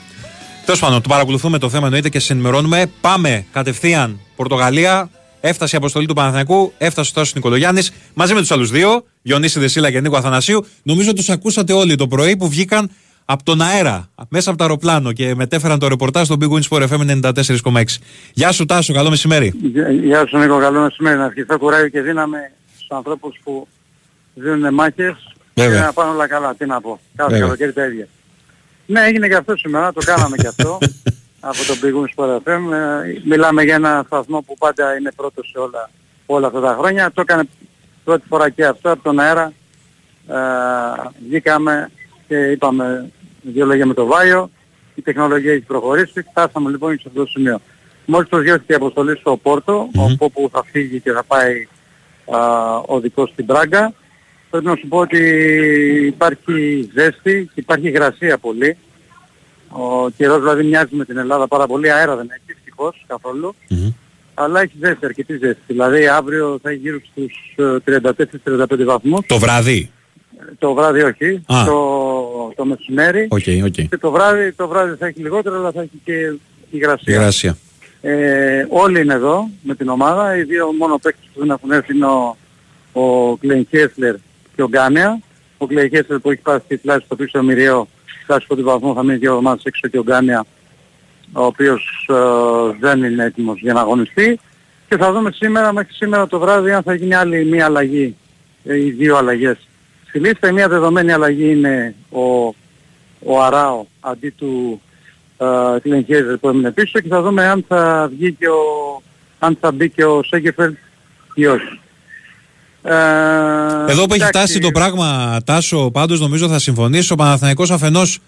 Τέλος πάντων, το παρακολουθούμε το θέμα εννοείται και σα ενημερώνουμε. Πάμε κατευθείαν Πορτογαλία. Έφτασε η αποστολή του Παναθηναϊκού, έφτασε ο Τάσο Νικολογιάννης μαζί με τους άλλους δύο, Γιονίση Δεσίλα και Νίκο Αθανασίου. Νομίζω τους ακούσατε όλοι το πρωί που βγήκαν από τον αέρα, μέσα από το αεροπλάνο και μετέφεραν το ρεπορτάζ στο Big Wins Sport FM 94,6. Γεια σου Τάσο, καλό μεσημέρι. Γεια σου Νίκο, καλό μεσημέρι. Να ευχηθώ κουράγιο και δύναμη στους ανθρώπους που δίνουν μάχες Βέβαια. και να πάνε όλα καλά. Τι να πω. Κάθε καλοκαίρι τα ίδια. Ναι, έγινε και αυτό σήμερα, το κάναμε και αυτό. *laughs* από τον Big Sport FM. Ε, μιλάμε για ένα σταθμό που πάντα είναι πρώτος σε όλα, όλα αυτά τα χρόνια. Το έκανε πρώτη φορά και αυτό από τον αέρα ε, βγήκαμε και είπαμε δύο λόγια με το Βάιο, η τεχνολογία έχει προχωρήσει, φτάσαμε λοιπόν σε αυτό το σημείο. Μόλις προσγειώθηκε η αποστολή στο Πόρτο, mm-hmm. όπου θα φύγει και θα πάει α, ο δικός στην Πράγκα, πρέπει να σου πω ότι υπάρχει ζέστη και υπάρχει υγρασία πολύ. Ο καιρός δηλαδή μοιάζει με την Ελλάδα πάρα πολύ, αέρα δεν έχει ευτυχώς καθόλου. Mm-hmm. Αλλά έχει ζέστη, αρκετή ζέστη. Δηλαδή αύριο θα έχει γύρω στους 34-35 ε, βαθμούς. Το βράδυ; Το βράδυ όχι, το, το μεσημέρι. Okay, okay. Και το βράδυ, το βράδυ θα έχει λιγότερο, αλλά θα έχει και υγρασία. υγρασία. Ε, όλοι είναι εδώ με την ομάδα. Οι δύο μόνο παίκτες που δεν έχουν έρθει είναι ο, ο Κλέιν Χέσλερ και ο Γκάνεα. Ο Κλέιν Χέσλερ που έχει πάρει στη πλάση στο πίσω μοιραίο, φτάσει από την βαθμό θα μείνει δύο εβδομάδες έξω και ο Γκάνεα ο οποίος ε, δεν είναι έτοιμος για να αγωνιστεί. Και θα δούμε σήμερα, μέχρι σήμερα το βράδυ, αν θα γίνει άλλη μία αλλαγή, ε, οι δύο αλλαγές Στη λίστα η μία δεδομένη αλλαγή είναι ο, ο Αράο αντί του uh, που έμεινε πίσω και θα δούμε αν θα βγει και ο, αν θα μπει και ο Σέγκεφελ ή όχι. Ε, Εδώ που έχει φτάσει το πράγμα, Τάσο, πάντως νομίζω θα συμφωνήσω. Ο Παναθηναϊκός αφενός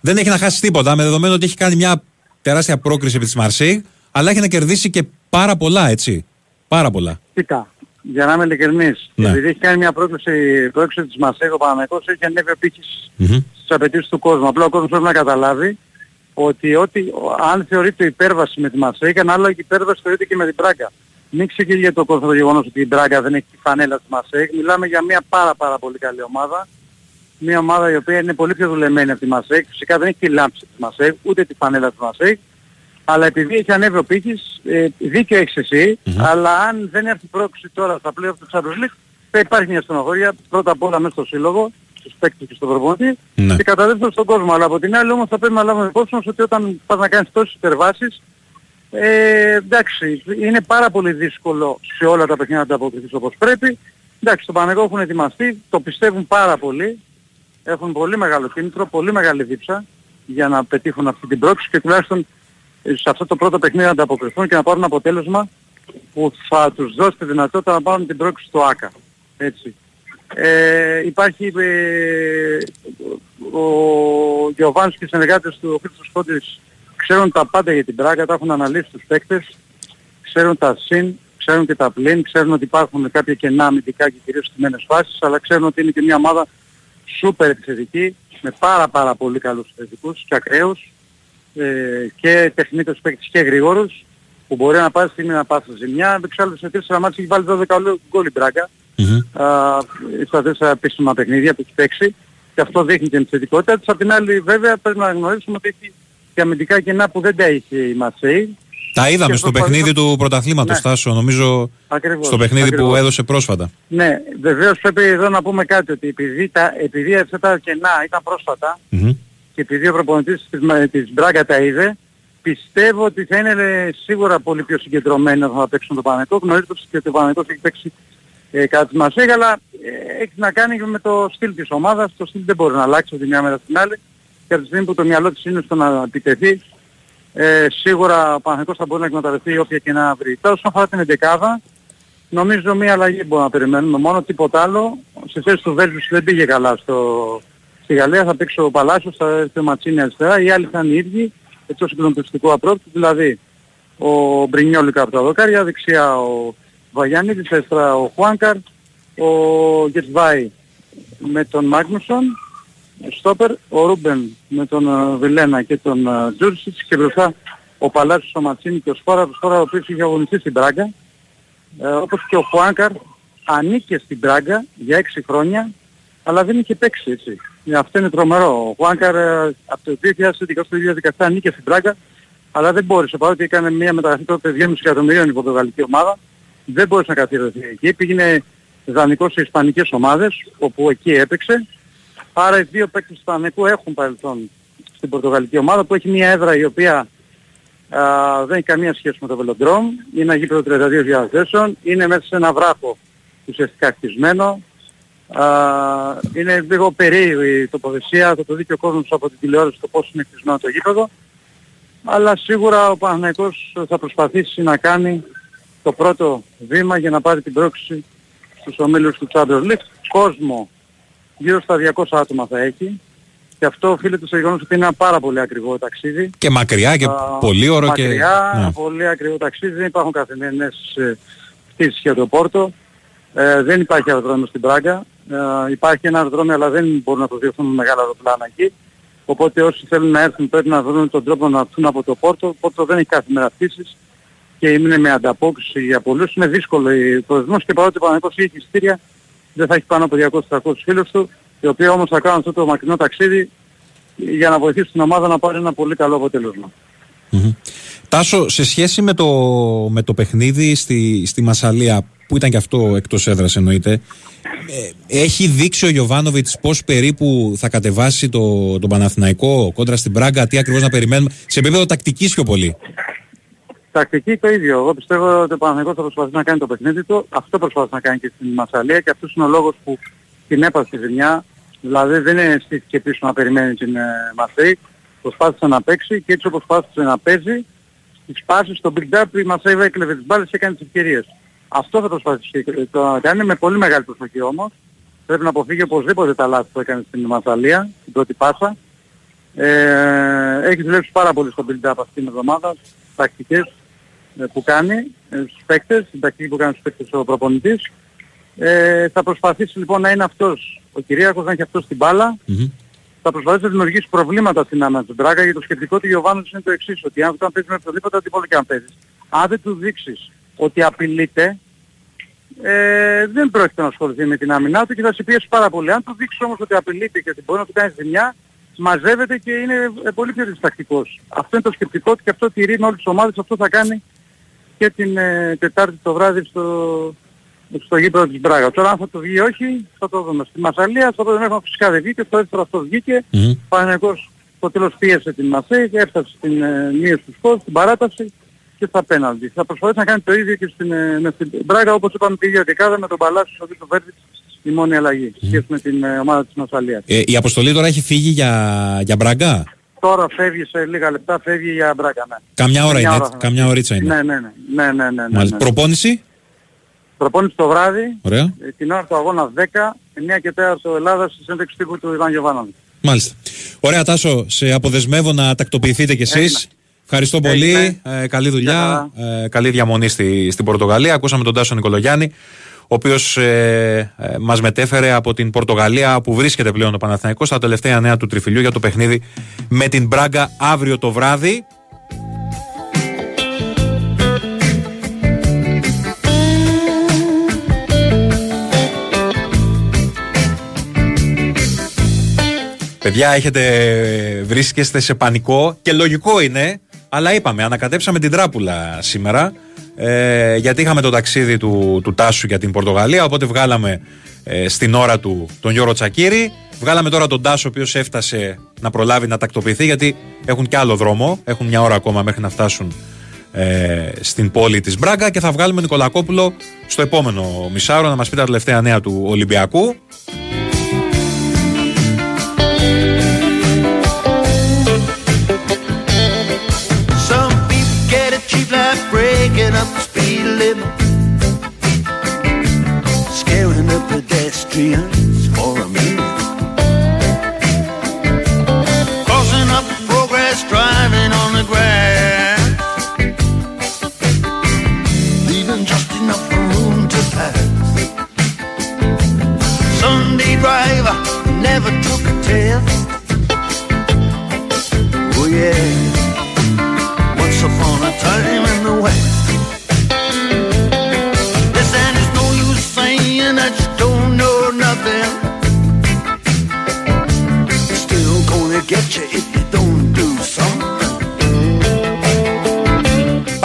δεν έχει να χάσει τίποτα, με δεδομένο ότι έχει κάνει μια τεράστια πρόκριση επί της Μαρσή, αλλά έχει να κερδίσει και πάρα πολλά, έτσι. Πάρα πολλά. Φυσικά για να είμαι ειλικρινής, ναι. επειδή έχει κάνει μια πρόκληση, πρόκληση της Μασέγο ο Παναμαϊκός, έχει ανέβει ο πύχης mm-hmm. στις απαιτήσεις του κόσμου. Απλά ο κόσμος πρέπει να καταλάβει ότι, ότι αν θεωρείται υπέρβαση με τη Μασέγο, ανάλογα και υπέρβαση θεωρείται και με την Πράγκα. Μην ξεκινήσει το κόσμο το γεγονός ότι η Μπράγκα δεν έχει τη φανέλα της Μασέγ. Μιλάμε για μια πάρα πάρα πολύ καλή ομάδα. Μια ομάδα η οποία είναι πολύ πιο δουλεμένη από τη Μασέγ. Φυσικά δεν έχει τη λάμψη της Μασέγ, ούτε τη φανέλα της Μασέγ αλλά επειδή έχει ανέβει ο πύχης, ε, δίκιο έχεις εσύ, mm-hmm. αλλά αν δεν έρθει πρόκληση τώρα στα πλοία του Champions League, θα υπάρχει μια στενοχωρία πρώτα απ' όλα μέσα στο σύλλογο, στους παίκτες και στον προπονητή mm-hmm. και κατά δεύτερον στον κόσμο. Αλλά από την άλλη όμως θα πρέπει να λάβουμε υπόψη μας ότι όταν πας να κάνεις τόσες υπερβάσεις, ε, εντάξει, είναι πάρα πολύ δύσκολο σε όλα τα παιχνίδια να τα αποκριθείς όπως πρέπει. Εντάξει, το Πανεγό έχουν ετοιμαστεί, το πιστεύουν πάρα πολύ, έχουν πολύ μεγάλο κίνητρο, πολύ μεγάλη δίψα για να πετύχουν αυτή την πρόκληση και τουλάχιστον σε αυτό το πρώτο παιχνίδι να ανταποκριθούν και να πάρουν αποτέλεσμα που θα τους δώσει τη δυνατότητα να πάρουν την πρόκληση στο ΆΚΑ. Έτσι. Ε, υπάρχει ε, ο Γιωβάνης και οι συνεργάτες του Χρήστος Κόντης ξέρουν τα πάντα για την Πράγκα, τα έχουν αναλύσει τους παίκτες, ξέρουν τα συν, ξέρουν και τα πλήν, ξέρουν ότι υπάρχουν κάποια κενά αμυντικά και κυρίως στιμένες φάσεις, αλλά ξέρουν ότι είναι και μια ομάδα σούπερ επιθετική, με πάρα πάρα πολύ καλούς επιθετικούς και ακραίους, ε, και τεχνίτες παίκτες και γρήγορους που μπορεί να πάρει στιγμή να πάσει ζημιά. Εξάλλου σε τέσσερα μάτια έχει βάλει 12 γκολ η Μπράγκα mm-hmm. στα τέσσερα επίσημα παιχνίδια που έχει παίξει και αυτό δείχνει την θετικότητα της. Απ' την άλλη βέβαια πρέπει να γνωρίσουμε ότι έχει και αμυντικά κενά που δεν τα είχε η Μαρσέη. Τα είδαμε στο παιχνίδι του πρωταθλήματος, ναι. Τάσο, νομίζω ακριβώς, στο παιχνίδι ακριβώς. που έδωσε πρόσφατα. Ναι, βεβαίως πρέπει εδώ να πούμε κάτι, ότι επειδή, τα, επειδή αυτά τα κενά ήταν πρόσφατα, mm-hmm και επειδή ο προπονητής της, της Μπράγκα τα είδε, πιστεύω ότι θα είναι σίγουρα πολύ πιο συγκεντρωμένοι όταν θα παίξουν το Παναγικό. Γνωρίζετε ότι το Παναγικό έχει παίξει ε, κατά τη Μασέγα, αλλά ε, έχει να κάνει με το στυλ της ομάδας. Το στυλ δεν μπορεί να αλλάξει από τη μια μέρα στην άλλη. Και από τη στιγμή που το μυαλό της είναι στο να επιτεθεί, ε, σίγουρα ο Παναγικός θα μπορεί να εκμεταλλευτεί όποια και να βρει. Τώρα όσον αφορά την εντεκάδα, νομίζω μία αλλαγή μπορούμε να περιμένουμε. Μόνο τίποτα άλλο. Σε θέση του Βέλγιους δεν πήγε καλά στο, Στη Γαλλία θα παίξει ο Παλάσιος, θα έρθει ο Ματσίνη αριστερά, οι άλλοι θα είναι οι ίδιοι, έτσι ως συγκλονιστικό απρόπτου, δηλαδή ο Μπρινιόλικα από τα δοκάρια, δεξιά ο Βαγιάννης, αριστερά ο Χουάνκαρ, ο Γετβάη με τον Μάγνουσον, Στόπερ, ο Ρούμπεν με τον ε, Βιλένα και τον ε, Τζούρσιτς και μπροστά ο Παλάσιος, ο Ματσίνη και ο Σπάρα, ο Σπάρα ο οποίος είχε αγωνιστεί στην Πράγκα, ε, όπως και ο Χουάνκαρ ανήκε στην Πράγκα για 6 χρόνια, αλλά δεν είχε παίξει έτσι. Ε, αυτό είναι τρομερό. Ο Χουάνκαρ ε, από το 2012-2017 ανήκε στην Πράγκα, αλλά δεν μπόρεσε, παρότι έκανε μια μεταγραφή τότε 2,5 εκατομμυρίων η Πορτογαλική ομάδα, δεν μπόρεσε να καθιερωθεί εκεί. Πήγαινε δανεικό σε ισπανικές ομάδες, όπου εκεί έπαιξε. Άρα οι δύο παίκτες του Ισπανικού έχουν παρελθόν στην Πορτογαλική ομάδα, που έχει μια έδρα η οποία α, δεν έχει καμία σχέση με το Βελοντρόμ, είναι ένα γήπεδο 32.000 θέσεων, είναι μέσα σε ένα βράχο ουσιαστικά χτισμένο, είναι λίγο περίεργη η τοποθεσία, θα το δει και ο κόσμος από την τηλεόραση το πώς είναι χτισμένο το γήπεδο. Αλλά σίγουρα ο Παναθηναϊκός θα προσπαθήσει να κάνει το πρώτο βήμα για να πάρει την πρόκληση στους ομίλους του Champions League. Κόσμο γύρω στα 200 άτομα θα έχει. Και αυτό οφείλεται στο γεγονός ότι είναι ένα πάρα πολύ ακριβό ταξίδι. Και μακριά και πολύ ωραίο και... Μακριά, ναι. πολύ ακριβό ταξίδι. Δεν υπάρχουν καθημερινές ε, πτήσεις για το Πόρτο. Ε, δεν υπάρχει αεροδρόμιο στην Πράγκα. Ε, υπάρχει ένα αεροδρόμιο αλλά δεν μπορούν να προδιωθούν μεγάλα αεροπλάνα εκεί. Οπότε όσοι θέλουν να έρθουν πρέπει να βρουν τον τρόπο να έρθουν από το Πόρτο. Το Πόρτο δεν έχει κάθε πτήσεις και είναι με ανταπόκριση για πολλούς. Είναι δύσκολο ο προορισμός και παρότι ο Παναγικός έχει εισιτήρια δεν θα έχει πάνω από 200-300 φίλους του οι οποίοι όμως θα κάνουν αυτό το μακρινό ταξίδι για να βοηθήσουν την ομάδα να πάρει ένα πολύ καλό αποτέλεσμα. Mm-hmm. Τάσο, σε σχέση με το, με το παιχνίδι στη, στη Μασαλία, που ήταν και αυτό εκτός έδρας εννοείται, ε, έχει δείξει ο Γιωβάνοβιτς πώς περίπου θα κατεβάσει το, τον Παναθηναϊκό κόντρα στην Πράγκα, τι ακριβώς να περιμένουμε, σε επίπεδο τακτικής πιο πολύ. Τακτική το ίδιο. Εγώ πιστεύω ότι ο Παναθηναϊκός θα προσπαθήσει να κάνει το παιχνίδι του. Αυτό προσπάθησε να κάνει και στην Μασαλία και αυτός είναι ο λόγος που την έπασε τη ζημιά. Δηλαδή δεν είναι στήθηκε πίσω να περιμένει την ε, Μασέη. Προσπάθησε να παίξει και έτσι όπως προσπάθησε να παίζει στις πάσεις στο build-up η Μασέη έκλεβε τις μπάλες και έκανε τις ευκαιρίες. Αυτό θα προσπαθήσει να κάνει με πολύ μεγάλη προσοχή όμως. Πρέπει να αποφύγει οπωσδήποτε τα λάθη που έκανε στην Μασαλία, την πρώτη πάσα. Ε, έχεις δουλέψει πάρα πολύ στο build-up αυτήν την εβδομάδα, τακτικές ε, που κάνει ε, στους παίκτες, την τακτική που κάνει στους παίκτες ο προπονητής. Ε, θα προσπαθήσει λοιπόν να είναι αυτός, ο Κυρίακος να έχει αυτός την μπάλα. Mm-hmm. Θα προσπαθήσει να δημιουργήσει προβλήματα στην άμυνα του Μπράγκα γιατί το σκεπτικό του Γιωβάνου είναι το εξής, ότι αν όταν παίζεις με οποιοδήποτε αντιπόλο και αν παίζεις, αν δεν του δείξεις ότι απειλείται, ε, δεν πρόκειται να ασχοληθεί με την άμυνά του και θα σε πιέσει πάρα πολύ. Αν του δείξεις όμως ότι απειλείται και ότι μπορεί να του κάνεις ζημιά, μαζεύεται και είναι ε, πολύ πιο διστακτικός. Αυτό είναι το σκεπτικό του και αυτό τηρεί με όλες τις ομάδες, αυτό θα κάνει και την ε, Τετάρτη το βράδυ στο, στο γήπεδο της Μπράγας. Τώρα αν θα το βγει όχι, θα το δούμε. Στη Μασαλία, στο πρώτο μέχρι φυσικά δεν βγήκε, στο δεύτερο αυτό βγήκε. Mm-hmm. Παναγικός στο τέλος πίεσε την Μασέη, έφτασε στην ε, μείωση του σκορ, στην παράταση και στα πέναλτι. Θα προσπαθήσει να κάνει το ίδιο και στην, ε, με στην Μπράγα όπως είπαμε τη ίδια δεκάδα με τον Παλάσιος στο Βίτο Βέρβιτς η μόνη αλλαγή mm. σχέση με την ε, ομάδα της Μασαλίας. Ε, η αποστολή τώρα έχει φύγει για, για Μπράγκα; Τώρα φεύγει σε λίγα λεπτά, φεύγει για Μπράγκα, ναι. Καμιά ώρα είναι, ώρα, καμιά ωρίτσα είναι. Ναι, ναι, ναι. ναι, ναι, ναι, ναι, ναι. Προπόνηση; Προπόνηση το βράδυ, Ωραία. Ε, την ώρα του αγώνα 10, 9 και 4 το Ελλάδα στη συνέντευξη τύπου του Ιβάν Γιωβάνοβιτς. Μάλιστα. Ωραία Τάσο, σε αποδεσμεύω να τακτοποιηθείτε κι εσείς. Ευχαριστώ πολύ. Ε, καλή δουλειά. Ε, καλή διαμονή στη, στην Πορτογαλία. Ακούσαμε τον Τάσο Νικολογιάννη, ο οποίος ε, ε, μας μετέφερε από την Πορτογαλία που βρίσκεται πλέον ο Παναθηναϊκός στα τελευταία νέα του τριφυλιού για το παιχνίδι με την Μπράγκα αύριο το βράδυ. Παιδιά, έχετε, βρίσκεστε σε πανικό και λογικό είναι, αλλά είπαμε, ανακατέψαμε την τράπουλα σήμερα. Ε, γιατί είχαμε το ταξίδι του, του Τάσου για την Πορτογαλία. Οπότε βγάλαμε ε, στην ώρα του τον Γιώργο Τσακύρη. Βγάλαμε τώρα τον Τάσο, ο οποίος έφτασε να προλάβει να τακτοποιηθεί, γιατί έχουν και άλλο δρόμο. Έχουν μια ώρα ακόμα μέχρι να φτάσουν ε, στην πόλη της Μπράγκα και θα βγάλουμε Νικολακόπουλο στο επόμενο μισάωρο να μας πει τα τελευταία νέα του Ολυμπιακού. Yeah.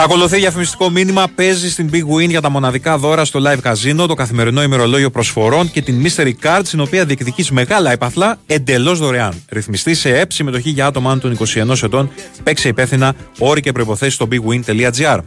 Ακολουθεί διαφημιστικό μήνυμα. Παίζει στην Big Win για τα μοναδικά δώρα στο live casino, το καθημερινό ημερολόγιο προσφορών και την Mystery Card, στην οποία διεκδικείς μεγάλα έπαθλα εντελώς δωρεάν. Ρυθμιστή σε ΕΠ, συμμετοχή για άτομα άνω των 21 ετών. Παίξε υπεύθυνα όροι και προποθέσει στο bigwin.gr.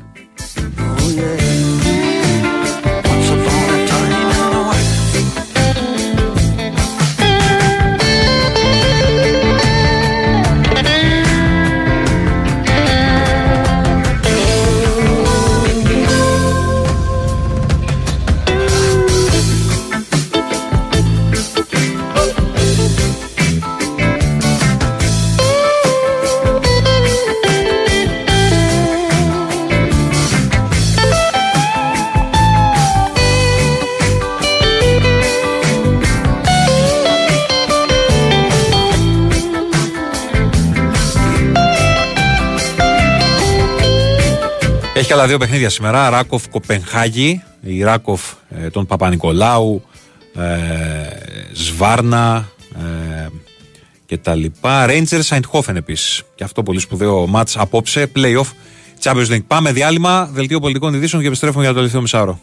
Έχει άλλα δύο παιχνίδια σήμερα. Ράκοφ Κοπενχάγη, η Ράκοφ ε, τον Παπα-Νικολάου, ε, Σβάρνα ε, και τα λοιπά. Rangers Eindhoven επίσης. Και αυτό πολύ σπουδαίο μάτς απόψε. Playoff Champions League. Πάμε διάλειμμα, δελτίο πολιτικών ειδήσεων και επιστρέφουμε για το τελευταίο μισάωρο.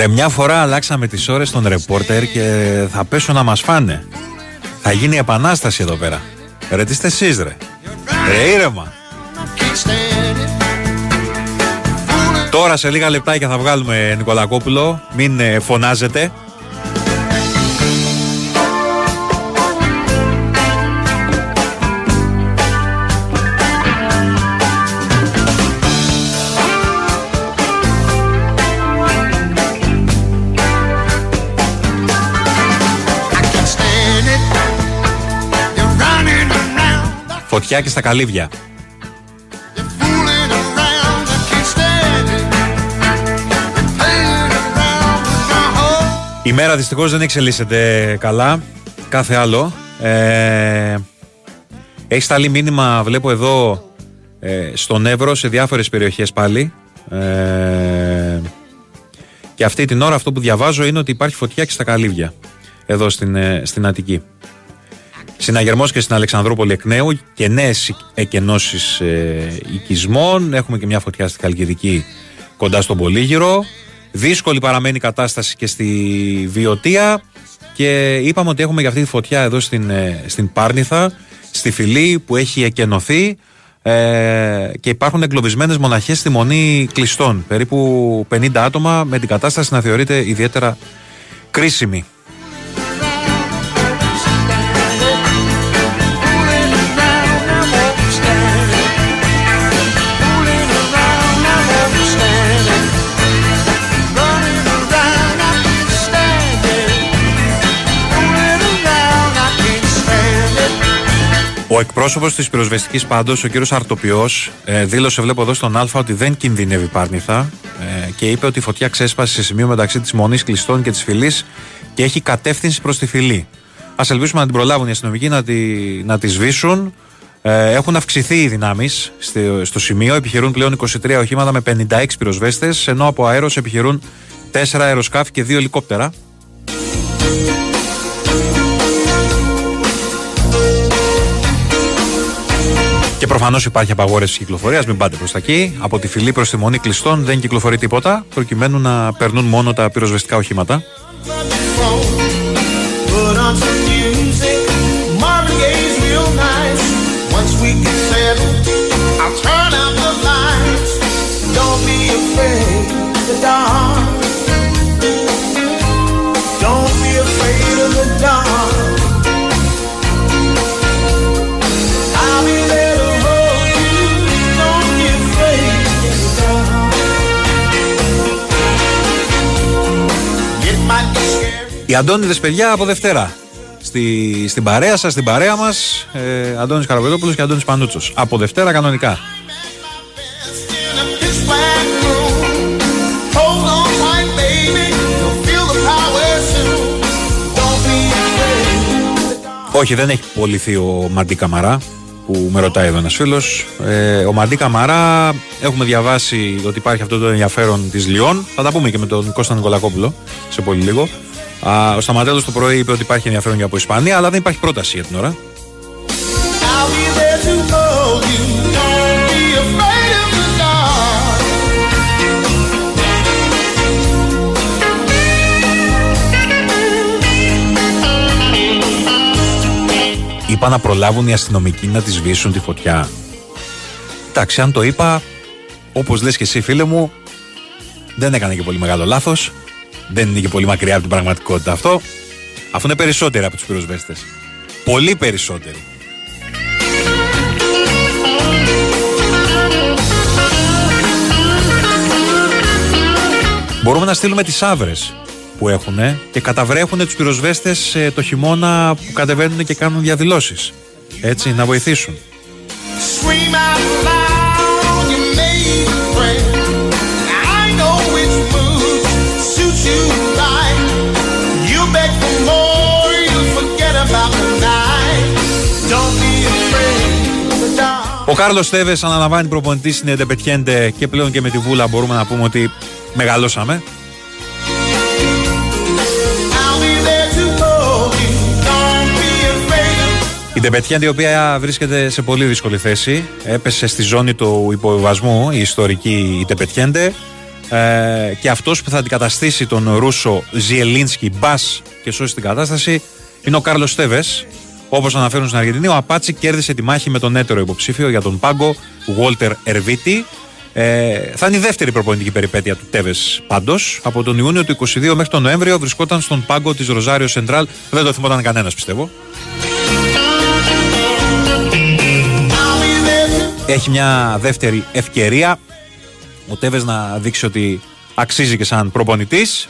Ρε μια φορά αλλάξαμε τις ώρες των ρεπόρτερ και θα πέσουν να μας φάνε. Θα γίνει επανάσταση εδώ πέρα. Ρε τι είστε εσείς ρε. Ρε ήρεμα. Τώρα σε λίγα λεπτάκια θα βγάλουμε Νικολακόπουλο. Μην ε, φωνάζετε. Φωτιά και στα καλύβια. Η μέρα δυστυχώς δεν εξελίσσεται καλά. Κάθε άλλο. Ε, έχεις σταλεί μήνυμα, βλέπω εδώ, ε, στον Εύρο σε διάφορες περιοχές πάλι. Ε, και αυτή την ώρα αυτό που διαβάζω είναι ότι υπάρχει φωτιά και στα καλύβια. Εδώ στην, ε, στην Αττική. Συναγερμός και στην Αλεξανδρούπολη εκ νέου και νέες εκενώσεις ε, οικισμών. Έχουμε και μια φωτιά στην Καλκιδική κοντά στον Πολύγυρο. Δύσκολη παραμένει η κατάσταση και στη Βιωτία. Και είπαμε ότι έχουμε για αυτή τη φωτιά εδώ στην, ε, στην Πάρνηθα, στη Φιλή που έχει εκενωθεί. Ε, και υπάρχουν εγκλωβισμένες μοναχές στη μονή κλειστών. Περίπου 50 άτομα με την κατάσταση να θεωρείται ιδιαίτερα κρίσιμη. Ο εκπρόσωπος της πυροσβεστικής πάντως, ο κύριος Αρτοπιό, ε, δήλωσε, βλέπω εδώ στον Α, ότι δεν κινδυνεύει Πάρνηθα ε, και είπε ότι η φωτιά ξέσπασε σε σημείο μεταξύ της Μονής Κλειστών και της Φυλή και έχει κατεύθυνση προς τη Φυλή. Α ελπίσουμε να την προλάβουν οι αστυνομικοί να τη, να τη σβήσουν. Ε, έχουν αυξηθεί οι δυνάμεις στο, στο σημείο. Επιχειρούν πλέον 23 οχήματα με 56 πυροσβέστες, ενώ από αέρος επιχειρούν 4 αεροσκάφη και 2 ελικόπτερα. Προφανώς υπάρχει απαγόρευση κυκλοφορίας, μην πάτε προς τα εκεί. Από τη φυλή προς τη μονή κλειστών δεν κυκλοφορεί τίποτα, προκειμένου να περνούν μόνο τα πυροσβεστικά οχήματα. Οι Αντώνιδε, παιδιά, από Δευτέρα. Στη, στην παρέα σας, στην παρέα μας, ε, Αντώνης Καραβετόπουλος και Αντώνης Πανούτσος. Από Δευτέρα κανονικά. Όχι, δεν έχει πολιθεί ο Μαντί Καμαρά που με ρωτάει εδώ ένας φίλος. Ε, ο Μαντί Καμαρά, έχουμε διαβάσει ότι υπάρχει αυτό το ενδιαφέρον της Λιόν. Θα τα πούμε και με τον Κώστα Νικολακόπουλο σε πολύ λίγο. Α, ο Σταματέλος το πρωί είπε ότι υπάρχει ενδιαφέρον για από Ισπανία, αλλά δεν υπάρχει πρόταση για την ώρα. Είπα να προλάβουν οι αστυνομικοί να της σβήσουν τη φωτιά. Εντάξει, αν το είπα, όπως λες και εσύ φίλε μου, δεν έκανε και πολύ μεγάλο λάθος. Δεν είναι και πολύ μακριά από την πραγματικότητα αυτό. Αφού είναι περισσότεροι από τους πυροσβέστες. Πολύ περισσότεροι. Μπορούμε να στείλουμε τις άβρες που έχουν και καταβρέχουν τους πυροσβέστες ε, το χειμώνα που κατεβαίνουν και κάνουν διαδηλώσεις. Έτσι, να βοηθήσουν. Ο Κάρλος Τέβε αναλαμβάνει προπονητή στην Εντεπετιέντε και πλέον και με τη Βούλα μπορούμε να πούμε ότι μεγαλώσαμε. Η Ντεπετιέντε η οποία βρίσκεται σε πολύ δύσκολη θέση έπεσε στη ζώνη του υποβιβασμού η ιστορική η Ντεπετιέντε ε, και αυτός που θα αντικαταστήσει τον Ρούσο Ζιελίνσκι Μπάς και σώσει την κατάσταση είναι ο Κάρλος Τέβες Όπως αναφέρουν στην Αργεντινή, ο Απάτσι κέρδισε τη μάχη με τον έτερο υποψήφιο για τον πάγκο Walter Ερβίτη. Ε, θα είναι η δεύτερη προπονητική περιπέτεια του Τέβες πάντως. Από τον Ιούνιο του 22 μέχρι τον Νοέμβριο βρισκόταν στον πάγκο της Ροζάριο Σεντράλ. Δεν το θυμόταν κανένας πιστεύω. Έχει μια δεύτερη ευκαιρία ο Τέβες να δείξει ότι αξίζει και σαν προπονητής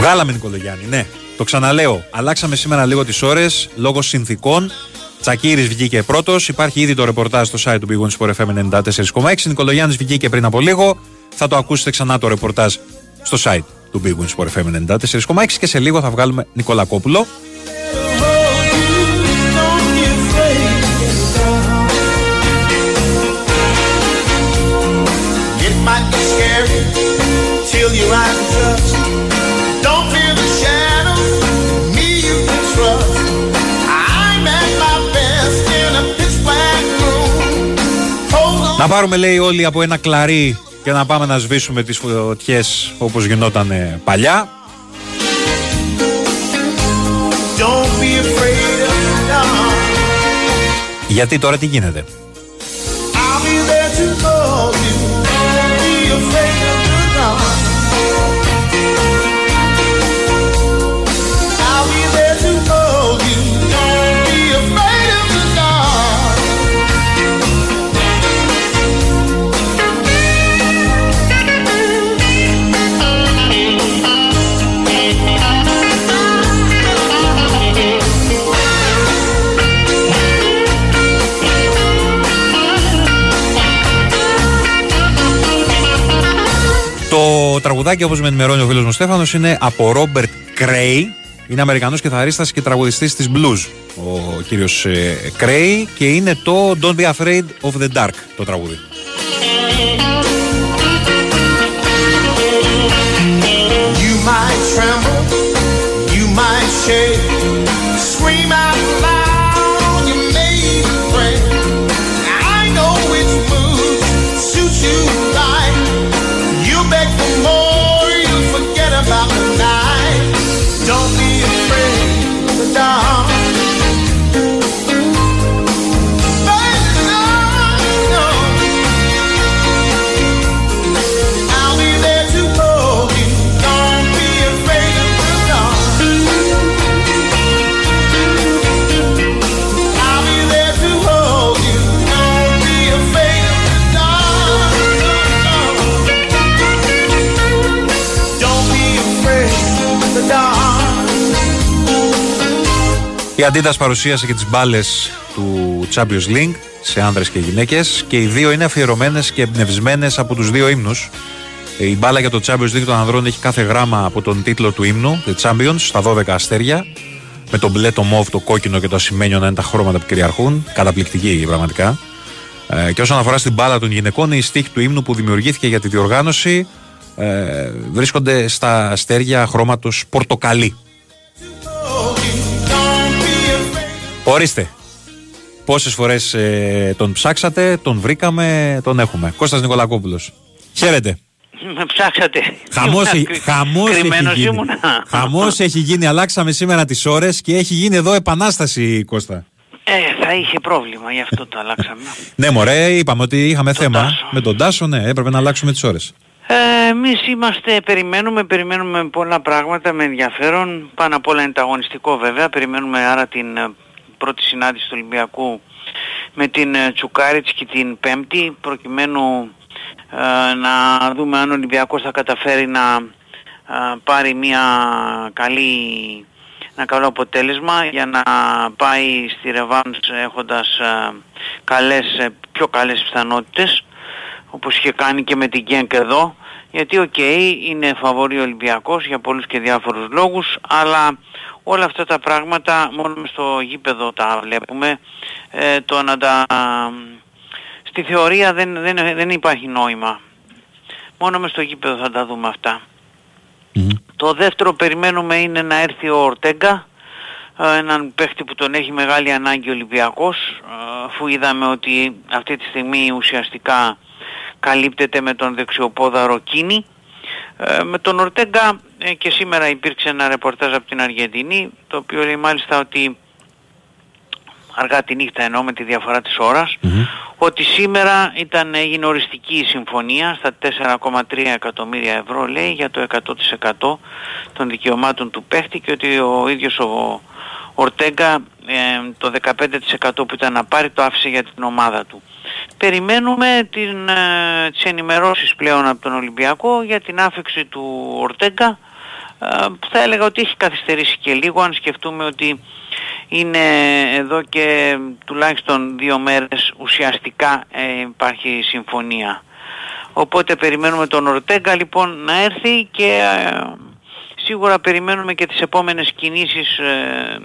Βγάλαμε Νικολογιάννη, ναι. Το ξαναλέω. Αλλάξαμε σήμερα λίγο τις ώρες λόγω συνθήκων. Τσακίρης βγήκε πρώτος. Υπάρχει ήδη το ρεπορτάζ στο site του Big Sport FM 94,6. Νικολογιάννη βγήκε πριν από λίγο. Θα το ακούσετε ξανά το ρεπορτάζ στο site του Big Sport FM 94,6 και σε λίγο θα βγάλουμε Νικολακόπουλο. Να πάρουμε λέει όλοι από ένα κλαρί και να πάμε να σβήσουμε τις φωτιές όπως γινόταν παλιά. Γιατί τώρα τι γίνεται; Το τραγουδάκι, όπως με ενημερώνει ο φίλος μου Στέφανος, είναι από Ρόμπερτ Κρέι. Είναι Αμερικανός κιθαρίστας και τραγουδιστής της blues ο κύριος Κρέι και είναι το Don't Be Afraid of the Dark το τραγούδι. You might tremble, you might shake, scream Η Adidas παρουσίασε και τις μπάλες του Champions League σε άνδρες και γυναίκες και οι δύο είναι αφιερωμένες και εμπνευσμένες από τους δύο ύμνους. Η μπάλα για το Champions League των ανδρών έχει κάθε γράμμα από τον τίτλο του ύμνου, The Champions, στα 12 αστέρια, με το μπλε, το μοβ, το κόκκινο και το ασημένιο να είναι τα χρώματα που κυριαρχούν. Καταπληκτική πραγματικά. Ε, και όσον αφορά στην μπάλα των γυναικών, η στίχη του ύμνου που δημιουργήθηκε για τη διοργάνωση ε, βρίσκονται στα αστέρια χρώματος πορτοκαλί. Ορίστε. Πόσες φορές ε, τον ψάξατε, τον βρήκαμε, τον έχουμε. Κώστας Νικολακόπουλος. Χαίρετε. Με ψάξατε. Χαμός, Ήμουνα έχει- χαμός έχει κρυμμένος γίνει. ήμουνα. *laughs* Χαμός έχει γίνει. Αλλάξαμε σήμερα τις ώρες και έχει γίνει εδώ επανάσταση, Κώστα. Ε, θα είχε πρόβλημα, γι' αυτό το αλλάξαμε. *laughs* Ναι, μωρέ, είπαμε ότι είχαμε θέμα. Τάσο. Με τον Τάσο, ναι, έπρεπε να αλλάξουμε τις ώρες. Ε, εμείς είμαστε, περιμένουμε, περιμένουμε πολλά πράγματα με ενδιαφέρον. Πάνω απ' όλα είναι το αγωνιστικό βέβαια. Περιμένουμε άρα την ε, πρώτη συνάντηση του Ολυμπιακού με την ε, Τσουκάριτσκι την Πέμπτη προκειμένου ε, να δούμε αν ο Ολυμπιακός θα καταφέρει να ε, πάρει μια καλή, ένα καλό αποτέλεσμα για να πάει στη ρεβάνς έχοντας καλές, πιο καλές πιθανότητες όπως είχε κάνει και με την Γκένκ εδώ γιατί OK okay, είναι φαβορί ο Ολυμπιακός για πολλούς και διάφορους λόγους αλλά όλα αυτά τα πράγματα μόνο στο γήπεδο τα βλέπουμε. Ε, το να τα στη θεωρία δεν, δεν, δεν υπάρχει νόημα. Μόνο μες στο γήπεδο θα τα δούμε το δεύτερο περιμένουμε είναι να έρθει ο Ορτέγκα ε, έναν παίχτη που τον έχει μεγάλη ανάγκη ο Ολυμπιακός ε, αφού είδαμε ότι αυτή τη στιγμή ουσιαστικά καλύπτεται με τον δεξιοπόδαρο Κίνη. Ε, με τον Ορτέγκα ε, και σήμερα υπήρξε ένα ρεπορτάζ από την Αργεντινή το οποίο λέει μάλιστα ότι αργά τη νύχτα ενώ με τη διαφορά της ωρας ότι σήμερα ήταν, έγινε οριστική η συμφωνία στα 4,3 εκατομμύρια ευρώ λέει για το 100% των δικαιωμάτων του παίχτη και ότι ο ίδιος ο Ορτέγκα ε, το 15% που ήταν να πάρει το άφησε για την ομάδα του. Περιμένουμε την, ε, τις ενημερώσεις πλέον από τον Ολυμπιακό για την άφηξη του Ορτέγκα ε, που θα έλεγα ότι έχει καθυστερήσει και λίγο αν σκεφτούμε ότι είναι εδώ και τουλάχιστον δύο μέρες ουσιαστικά ε, υπάρχει συμφωνία. Οπότε περιμένουμε τον Ορτέγκα λοιπόν να έρθει και σίγουρα περιμένουμε και τις επόμενες κινήσεις ε,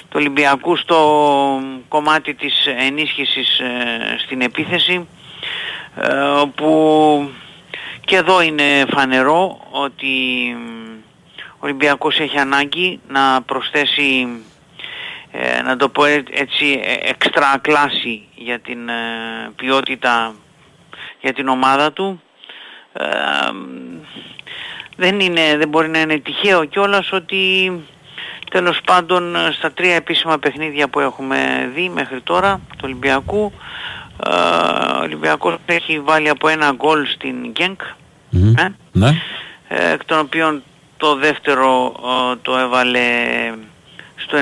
του Ολυμπιακού στο κομμάτι της ενίσχυσης ε, στην επίθεση ε, όπου και εδώ είναι φανερό ότι ο Ολυμπιακός έχει ανάγκη να προσθέσει ε, να το πω έτσι εξτρα κλάση για την ποιότητα για την ομάδα του. Δεν, είναι, δεν μπορεί να είναι τυχαίο κιόλας ότι τέλος πάντων στα τρία επίσημα παιχνίδια που έχουμε δει μέχρι τώρα του Ολυμπιακού ο Ολυμπιακός έχει βάλει από ένα γκολ στην Γκένκ ε, ναι. Ε, εκ των οποίων το δεύτερο το έβαλε στο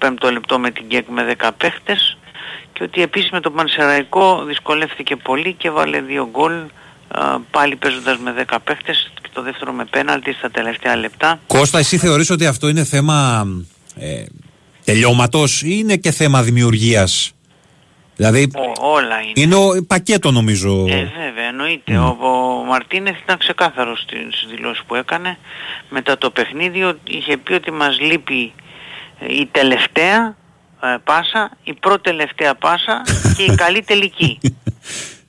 25ο λεπτό με την Γκένκ με 10 παίχτες και ότι επίσης με το Πανσεραϊκό δυσκολεύτηκε πολύ και βάλε δύο γκολ πάλι παίζοντας με 10 παίχτες και το δεύτερο με πέναλτι στα τελευταία λεπτά. Κώστα, εσύ θεωρείς ότι αυτό είναι θέμα ε, τελειώματος ή είναι και θέμα δημιουργίας; Δηλαδή, όλα είναι. Είναι ο, πακέτο νομίζω. Ε, βέβαια, εννοείται. Ο, ο Μαρτίνεθ ήταν ξεκάθαρος στις δηλώσεις που έκανε. Μετά το παιχνίδι είχε πει ότι μας λείπει ε, η τελευταία ε, πάσα, η πρώτη τελευταία πάσα *laughs* και η καλή τελική.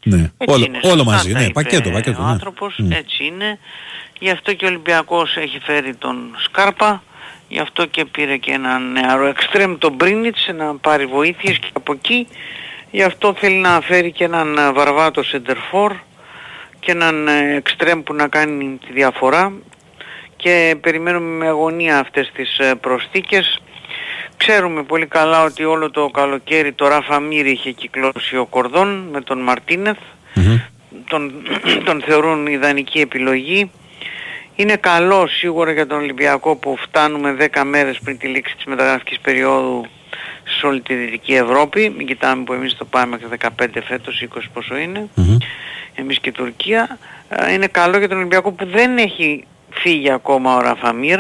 Ναι. Όλο, είναι, όλο μαζί, ναι, πακέτο, πακέτο. Ο ναι. άνθρωπος έτσι είναι. Γι' αυτό και ο Ολυμπιακός έχει φέρει τον Σκάρπα. Γι' αυτό και πήρε και έναν νεαρό εξτρέμ τον Μπρίνιτς να πάρει βοήθειες και από εκεί. Γι' αυτό θέλει να φέρει και έναν βαρβάτο σεντερφόρ και έναν εξτρέμ που να κάνει τη διαφορά. Και περιμένουμε με αγωνία αυτές τις ε, προσθήκες. Ξέρουμε πολύ καλά ότι όλο το καλοκαίρι το Ράφα Μύρη είχε κυκλώσει ο Κορδόν με τον μαρτινεθ Τον, *clears throat* τον θεωρούν ιδανική επιλογή. Είναι καλό σίγουρα για τον Ολυμπιακό που φτάνουμε 10 μέρες πριν τη λήξη της μεταγραφικής περίοδου σε όλη τη Δυτική Ευρώπη. Μην κοιτάμε που εμείς το πάμε μέχρι 15 φέτος, 20 πόσο είναι. Εμείς και Τουρκία. Ε, είναι καλό για τον Ολυμπιακό που δεν έχει φύγει ακόμα ο Ραφαμίρ.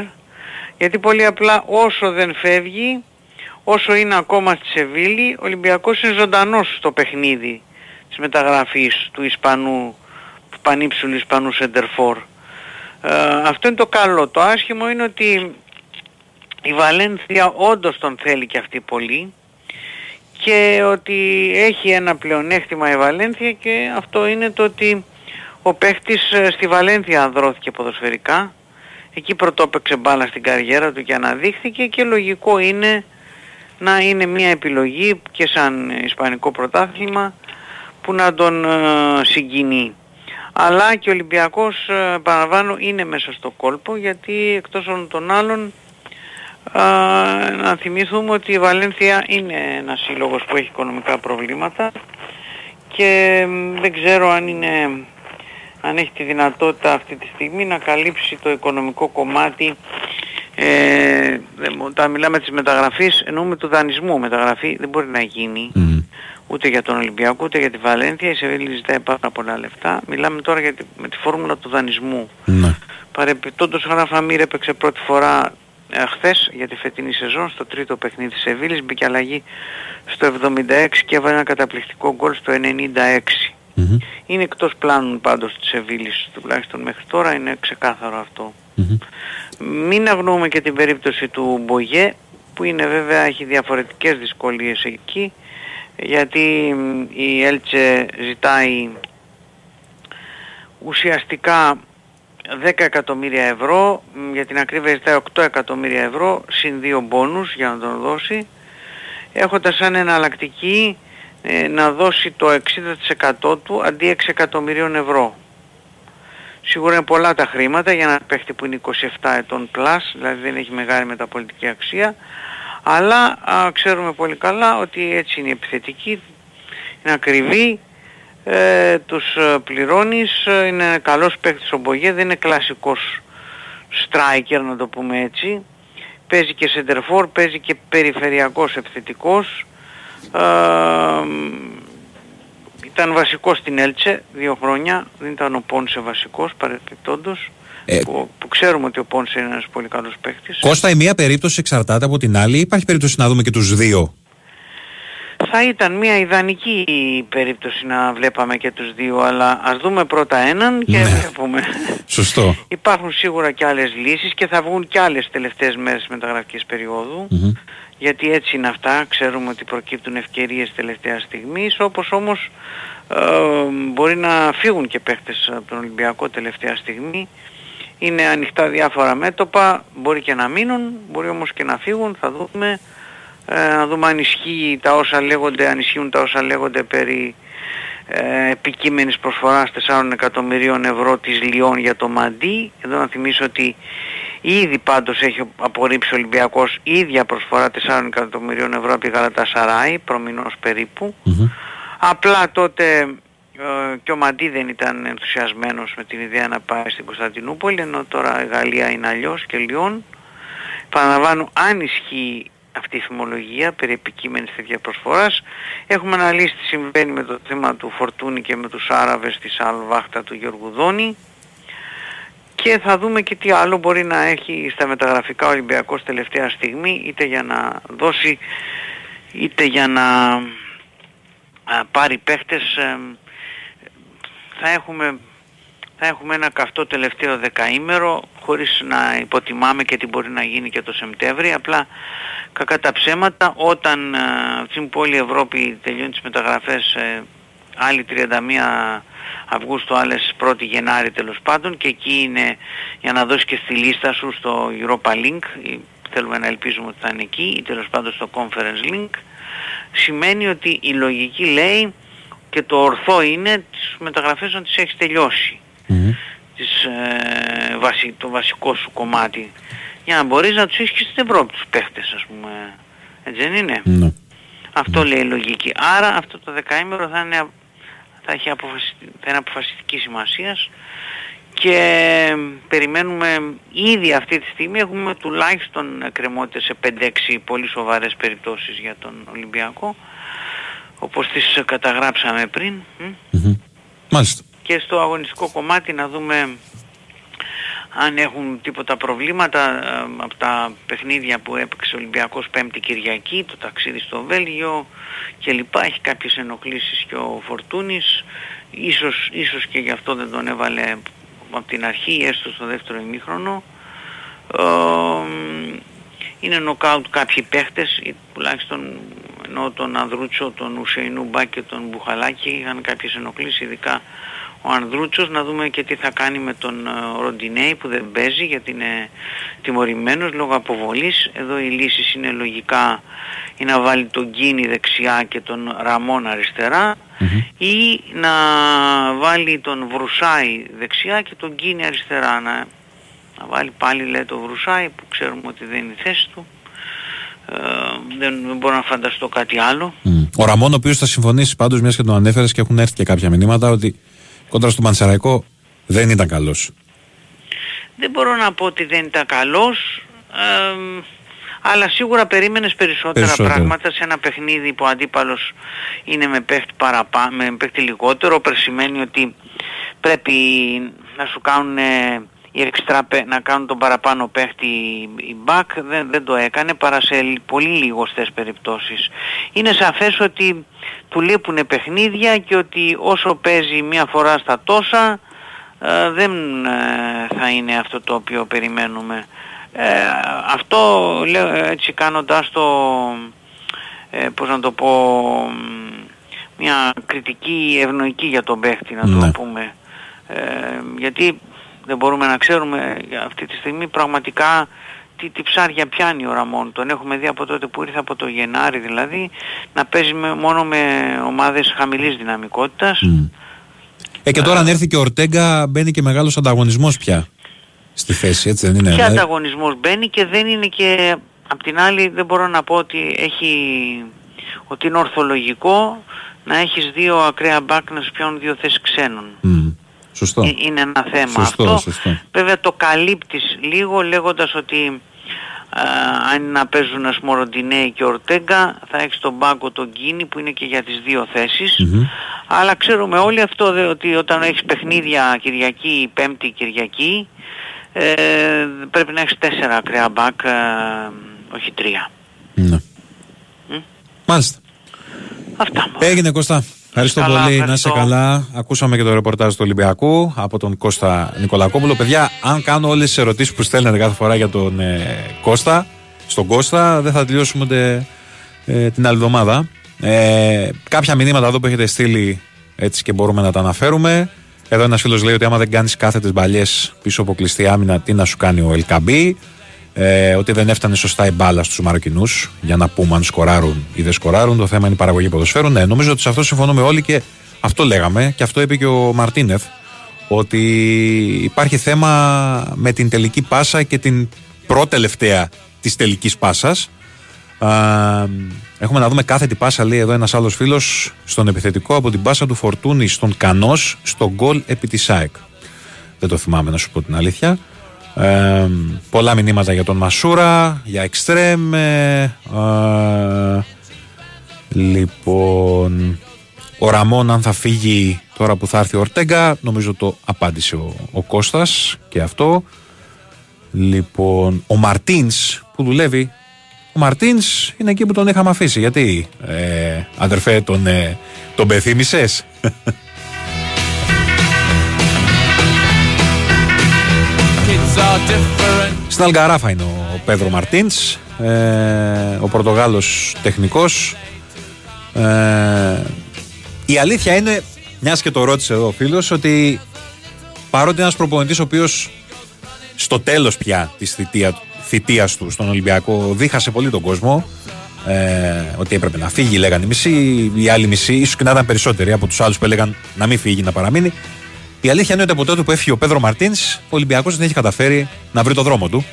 Γιατί πολύ απλά όσο δεν φεύγει όσο είναι ακόμα στη Σεβίλη, ο Ολυμπιακός είναι ζωντανός στο παιχνίδι της μεταγραφής του Ισπανού, του πανύψηλου Ισπανού Σεντερφόρ. Ε, αυτό είναι το καλό. Το άσχημο είναι ότι η Βαλένθια όντως τον θέλει και αυτή πολύ και ότι έχει ένα πλεονέκτημα η Βαλένθια και αυτό είναι το ότι ο παίχτης ε, στη Βαλένθια ανδρώθηκε ποδοσφαιρικά. Εκεί πρωτόπαιξε μπάλα στην καριέρα του και αναδείχθηκε και λογικό είναι να είναι μια επιλογή και σαν Ισπανικό πρωτάθλημα που να τον ε, συγκινεί. Αλλά και ο Ολυμπιακός, ε, παραβάνω, είναι μέσα στο κόλπο γιατί εκτός όλων των άλλων ε, να θυμηθούμε ότι η Βαλένθια είναι ένας σύλλογος που έχει οικονομικά προβλήματα και δεν ξέρω αν είναι αν έχει τη δυνατότητα αυτή τη στιγμή να καλύψει το οικονομικό κομμάτι Ε, όταν μιλάμε της μεταγραφής εννοούμε του δανεισμού. Μεταγραφή δεν μπορεί να γίνει ούτε για τον Ολυμπιακό ούτε για τη Βαλένθια. Η Σεβίλη ζητάει πάρα πολλά λεφτά. Μιλάμε τώρα για τη, με τη φόρμουλα του δανεισμού. Ναι. Παρεπιπτόντως ο Ραφαμίρ έπαιξε πρώτη φορά ε, χθες για τη φετινή σεζόν στο τρίτο παιχνίδι της Σεβίλης. Μπήκε αλλαγή στο 76 και έβαλε ένα καταπληκτικό γκολ στο 96. Mm-hmm. Είναι εκτός πλάνων πάντως της Σεβίλης, τουλάχιστον μέχρι τώρα είναι ξεκάθαρο Μην αγνοούμε και την περίπτωση του Μπογέ, που είναι βέβαια, έχει διαφορετικές δυσκολίες εκεί, γιατί η Έλτσε ζητάει ουσιαστικά 10 εκατομμύρια ευρώ, για την ακρίβεια ζητάει 8 εκατομμύρια ευρώ, συν δύο μπόνους για να τον δώσει, έχοντας σαν εναλλακτική ε, να δώσει το 60% του αντί 6 εκατομμυρίων ευρώ. Σίγουρα είναι πολλά τα χρήματα για ένα παίχτη που είναι 27 ετών plus, δηλαδή δεν έχει μεγάλη μεταπολιτική αξία, αλλά ξέρουμε πολύ καλά ότι έτσι είναι η επιθετική, είναι ακριβή, ε, τους ε, πληρώνεις, ε, είναι καλός παίχτης ο Μπογέ, δεν είναι κλασικός striker να το πούμε έτσι, παίζει και center παίζει και περιφερειακός επιθετικός, ήταν βασικός στην Έλτσε δύο χρόνια, δεν ήταν ο Πόνσε βασικός παρεπιπτόντος. Ε, που, που, ξέρουμε ότι ο Πόνσε είναι ένας πολύ καλός παίκτης. Κώστα η μία περίπτωση εξαρτάται από την άλλη υπάρχει περίπτωση να δούμε και τους δύο. Θα ήταν μια ιδανική περίπτωση να βλέπαμε και τους δύο, αλλά ας δούμε πρώτα έναν και ναι. βλέπουμε. Σωστό. *laughs* Υπάρχουν σίγουρα και άλλες λύσεις και θα βγουν και άλλες τελευταίες μέρες μεταγραφικής γιατί έτσι είναι αυτά, ξέρουμε ότι προκύπτουν ευκαιρίες τελευταία στιγμής, όπως όμως ε, μπορεί να φύγουν και παίχτες από τον Ολυμπιακό τελευταία στιγμή. Είναι ανοιχτά διάφορα μέτωπα, μπορεί και να μείνουν, μπορεί όμως και να φύγουν, θα δούμε. Ε, να δούμε αν ισχύει τα όσα λέγονται, αν ισχύουν τα όσα λέγονται περί ε, επικείμενης προσφοράς 4 εκατομμυρίων ευρώ της Λιών για το Μαντί. Εδώ να θυμίσω ότι Ήδη πάντως έχει απορρίψει ο Ολυμπιακός ίδια προσφορά 4 εκατομμυρίων ευρώ από τη Γαλατασαράη, προμηνός Απλά τότε ε, και ο Μαντί δεν ήταν ενθουσιασμένος με την ιδέα να πάει στην Κωνσταντινούπολη, ενώ τώρα η Γαλλία είναι αλλιώς και Λιόν. Παραλαμβάνω, αν ισχύει αυτή η θυμολογία περί επικείμενης τέτοια προσφοράς. Έχουμε αναλύσει τι συμβαίνει με το θέμα του Φορτούνη και με τους Άραβες της Αλβάχτα του Γιώργου Δόνη και θα δούμε και τι άλλο μπορεί να έχει στα μεταγραφικά Ολυμπιακός τελευταία στιγμή είτε για να δώσει είτε για να πάρει παίχτες θα έχουμε θα έχουμε ένα καυτό τελευταίο δεκαήμερο χωρίς να υποτιμάμε και τι μπορεί να γίνει και το Σεπτέμβρη απλά κακά τα ψέματα όταν στην πόλη Ευρώπη τελειώνει τις μεταγραφές ε, άλλη 31 Αυγούστου, άλλες 1η Γενάρη τέλος πάντων και εκεί είναι για να δώσεις και στη λίστα σου στο Europa Link, θέλουμε να ελπίζουμε ότι θα είναι εκεί ή τέλος πάντων στο Conference Link, σημαίνει ότι η λογική λέει και το ορθό είναι τις μεταγραφές να τις έχεις τελειώσει. Τις, ε, βασι, το βασικό σου κομμάτι για να μπορείς να τους έχεις και στην Ευρώπη τους παίχτες ας πούμε. Έτσι δεν είναι; Ναι. Αυτό λέει η λογική. Άρα αυτό το δεκαήμερο θα είναι θα, έχει αποφασιστη... θα είναι αποφασιστική σημασία και περιμένουμε ήδη αυτή τη στιγμή έχουμε τουλάχιστον κρεμότητες σε 5-6 πολύ σοβαρές περιπτώσεις για τον Ολυμπιακό όπως τις καταγράψαμε πριν. Μάλιστα. Και στο αγωνιστικό κομμάτι να δούμε αν έχουν τίποτα προβλήματα ε, από τα παιχνίδια που έπαιξε ο Ολυμπιακός Πέμπτη Κυριακή, το ταξίδι στο Βέλγιο κλπ. Έχει κάποιες ενοχλήσεις και ο Φορτούνης, ίσως, ίσως και γι' αυτό δεν τον έβαλε από την αρχή, έστω στο δεύτερο ημίχρονο. Ε, είναι νοκάουτ κάποιοι παίχτες, τουλάχιστον ενώ τον Ανδρούτσο, τον Ουσεϊνού Μπά και τον Μπουχαλάκη είχαν κάποιες ενοχλήσεις, ειδικά ο Ανδρούτσος, να δούμε και τι θα κάνει με τον ε, Ροντινέη που δεν παίζει γιατί είναι τιμωρημένος λόγω αποβολής. Εδώ οι λύσεις είναι λογικά ή να βάλει τον Κίνη δεξιά και τον Ραμόν ή να βάλει τον Βρουσάη δεξιά και τον Κίνη αριστερά. Να, να βάλει πάλι λέει τον Βρουσάη που ξέρουμε ότι δεν είναι η θέση του. Ε, δεν, μπορώ να φανταστώ κάτι άλλο. Ο Ραμόν ο οποίος θα συμφωνήσει πάντως μιας και τον ανέφερες και έχουν έρθει και κάποια μηνύματα ότι κόντρα στο Μανσεραϊκό δεν ήταν καλός. Δεν μπορώ να πω ότι δεν ήταν καλός. αλλά σίγουρα περίμενες περισσότερα πράγματα σε ένα παιχνίδι που ο αντίπαλος είναι με παίχτη, παραπά, με παίχτη λιγότερο, σημαίνει ότι πρέπει να σου κάνουν οι εξτρά, να κάνουν τον παραπάνω παίχτη η back, δεν, δεν το έκανε παρά σε πολύ λιγοστές περιπτώσεις. Είναι σαφές ότι του λείπουν παιχνίδια και ότι όσο παίζει μία φορά στα τόσα ε, δεν ε, θα είναι αυτό το οποίο περιμένουμε. Ε, αυτό λέω έτσι κάνοντας το, ε, πώς να το πω, μια κριτική ευνοϊκή για τον παίχτη να το ναι. πούμε. Ε, γιατί δεν μπορούμε να ξέρουμε αυτή τη στιγμή πραγματικά τι, τι ψάρια πιάνει ο Ραμόν. Τον έχουμε δει από τότε που ήρθε από το Γενάρη δηλαδή να παίζει μόνο με ομάδες χαμηλής δυναμικότητας. Ε, και τώρα αν έρθει και ο Ορτέγκα μπαίνει και μεγάλος ανταγωνισμός πια στη θέση, έτσι δεν είναι; Και δηλαδή; ανταγωνισμός μπαίνει και δεν είναι και απ' την άλλη δεν μπορώ να πω ότι έχει ότι είναι ορθολογικό να έχεις δύο ακραία μπακ να σου πιάνουν δύο θέσεις ξένων. Σωστό. Ε, είναι ένα θέμα αυτό. Βέβαια το καλύπτεις λίγο λέγοντας ότι αν είναι να παίζουν ας Ροντινέη και Ορτέγκα θα έχεις τον πάγκο τον Κίνη που είναι και για τις δύο θέσεις αλλά ξέρουμε όλοι αυτό δε, ότι όταν έχεις παιχνίδια Κυριακή, Πέμπτη Κυριακή ε, πρέπει να έχεις τέσσερα ακραία μπακ ε, όχι τρία. Ναι. Μάλιστα. Αυτά. Έγινε Κώστα. Ευχαριστώ πολύ. Να είσαι καλά. Ακούσαμε και το ρεπορτάζ του Ολυμπιακού από τον Κώστα Νικολακόπουλο. Παιδιά, αν κάνω όλες τις ερωτήσεις που στέλνετε κάθε φορά για τον ε, Κώστα, στον Κώστα, δεν θα τελειώσουμε ούτε ε, την άλλη εβδομάδα. Ε, κάποια μηνύματα εδώ που έχετε στείλει έτσι και μπορούμε να τα αναφέρουμε. Εδώ ένας φίλος λέει ότι άμα δεν κάνεις κάθετες μπαλιές πίσω από κλειστή άμυνα, τι να σου κάνει ο Ελκαμπή ε, ότι δεν έφτανε σωστά η μπάλα στους Μαροκινούς για να πούμε αν σκοράρουν ή δεν σκοράρουν. Το θέμα είναι η παραγωγή ποδοσφαίρου. Ναι, νομίζω ότι σε αυτό συμφωνούμε όλοι και αυτό λέγαμε και αυτό είπε και ο Μαρτίνεθ. Ότι υπάρχει θέμα με την τελική πάσα και την προτελευταία της τελικής πάσας. Έχουμε να δούμε κάθετη πάσα, λέει εδώ ένας άλλος φίλος, στον επιθετικό από την πάσα του Φορτούνη στον Κανός, στον γκολ επί της ΣΑΕΚ. Δεν το θυμάμαι να σου πω την αλήθεια πολλά μηνύματα για τον Μασούρα, για Εξτρέμ. Ε, λοιπόν, ο Ραμόν αν θα φύγει τώρα που θα έρθει ο Ορτέγκα, νομίζω το απάντησε ο, ο Κώστας και αυτό. Λοιπόν, ο Μαρτίνς που δουλεύει, ο Μαρτίνς είναι εκεί που τον είχαμε αφήσει. Γιατί, ε, αδερφέ, τον, ε, τον πεθύμησες; Στην Αλγαράφα είναι ο Πέδρο Μαρτίνς ε, Ο Πορτογάλος τεχνικός ε, Η αλήθεια είναι Μιας και το ρώτησε εδώ ο φίλος Ότι παρότι ένας προπονητής Ο οποίος στο τέλος πια Της θητεία, θητείας του στον Ολυμπιακό Δίχασε πολύ τον κόσμο ε, ότι έπρεπε να φύγει, λέγανε οι μισοί. Οι άλλοι μισοί, ίσως και να ήταν περισσότεροι από τους άλλους που έλεγαν να μην φύγει, να παραμείνει. Η αλήθεια είναι ότι από τότε που έφυγε ο Πέδρο Μαρτίνς, ο Ολυμπιακός δεν έχει καταφέρει να βρει το δρόμο του.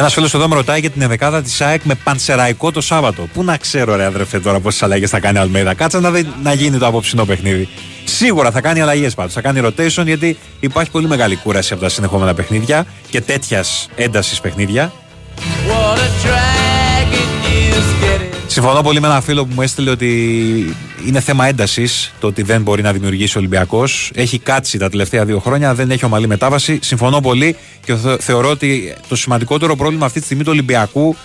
Ένας φίλος εδώ με ρωτάει για την εδεκάδα της ΑΕΚ με πανσεραϊκό το Σάββατο. Πού να ξέρω, ρε αδερφέ, τώρα πόσες αλλαγές θα κάνει Αλμέδα. Κάτσε να, δει, να γίνει το απόψινό παιχνίδι. Σίγουρα θα κάνει αλλαγές πάντως. Θα κάνει rotation γιατί υπάρχει πολύ μεγάλη κούραση από τα συνεχόμενα παιχνίδια και τέτοιας έντασης παιχνίδια. Συμφωνώ πολύ με ένα φίλο που μου έστειλε ότι είναι θέμα έντασης το ότι δεν μπορεί να δημιουργήσει ο Ολυμπιακός. Έχει κάτσει τα τελευταία δύο χρόνια, δεν έχει ομαλή μετάβαση. Συμφωνώ πολύ και θεωρώ ότι το σημαντικότερο πρόβλημα αυτή τη στιγμή του Ολυμπιακού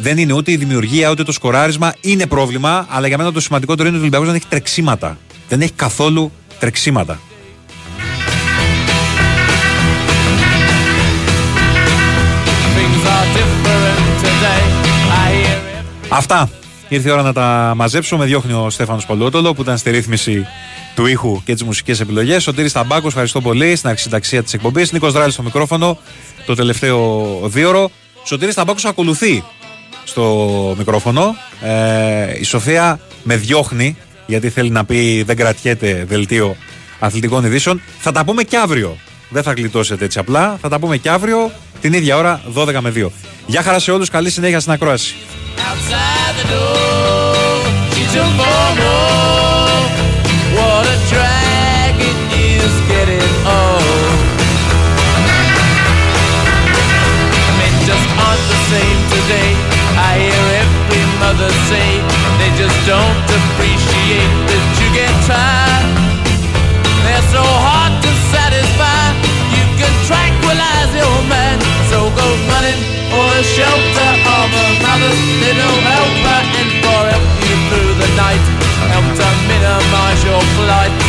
δεν είναι ούτε η δημιουργία ούτε το σκοράρισμα. Είναι πρόβλημα, αλλά για μένα το σημαντικότερο είναι ότι ο Ολυμπιακός δεν έχει τρεξίματα. Δεν έχει καθόλου τρεξίματα. Αυτά. Ήρθε η ώρα να τα μαζέψουμε. Διώχνει ο Στέφανος Πολιότολο που ήταν στη ρύθμιση του ήχου και τις μουσικές επιλογές. Ο Τύρι Ταμπάκος, ευχαριστώ πολύ στην αρχισυνταξία της εκπομπής. Νίκος Δράλης στο μικρόφωνο το τελευταίο δίωρο. Σωτήρης Ταμπάκος ακολουθεί στο μικρόφωνο. Ε, η Σοφία με διώχνει γιατί θέλει να πει δεν κρατιέται δελτίο αθλητικών ειδήσεων. Θα τα πούμε και αύριο. Δεν θα γλιτώσετε έτσι απλά. Θα τα πούμε και αύριο την ίδια ώρα 12 με 2. Γεια χαρά σε όλους, καλή συνέχεια στην ακρόαση. mother the shelter of a mother's little helper, and for help you through the night, help to minimize your flight.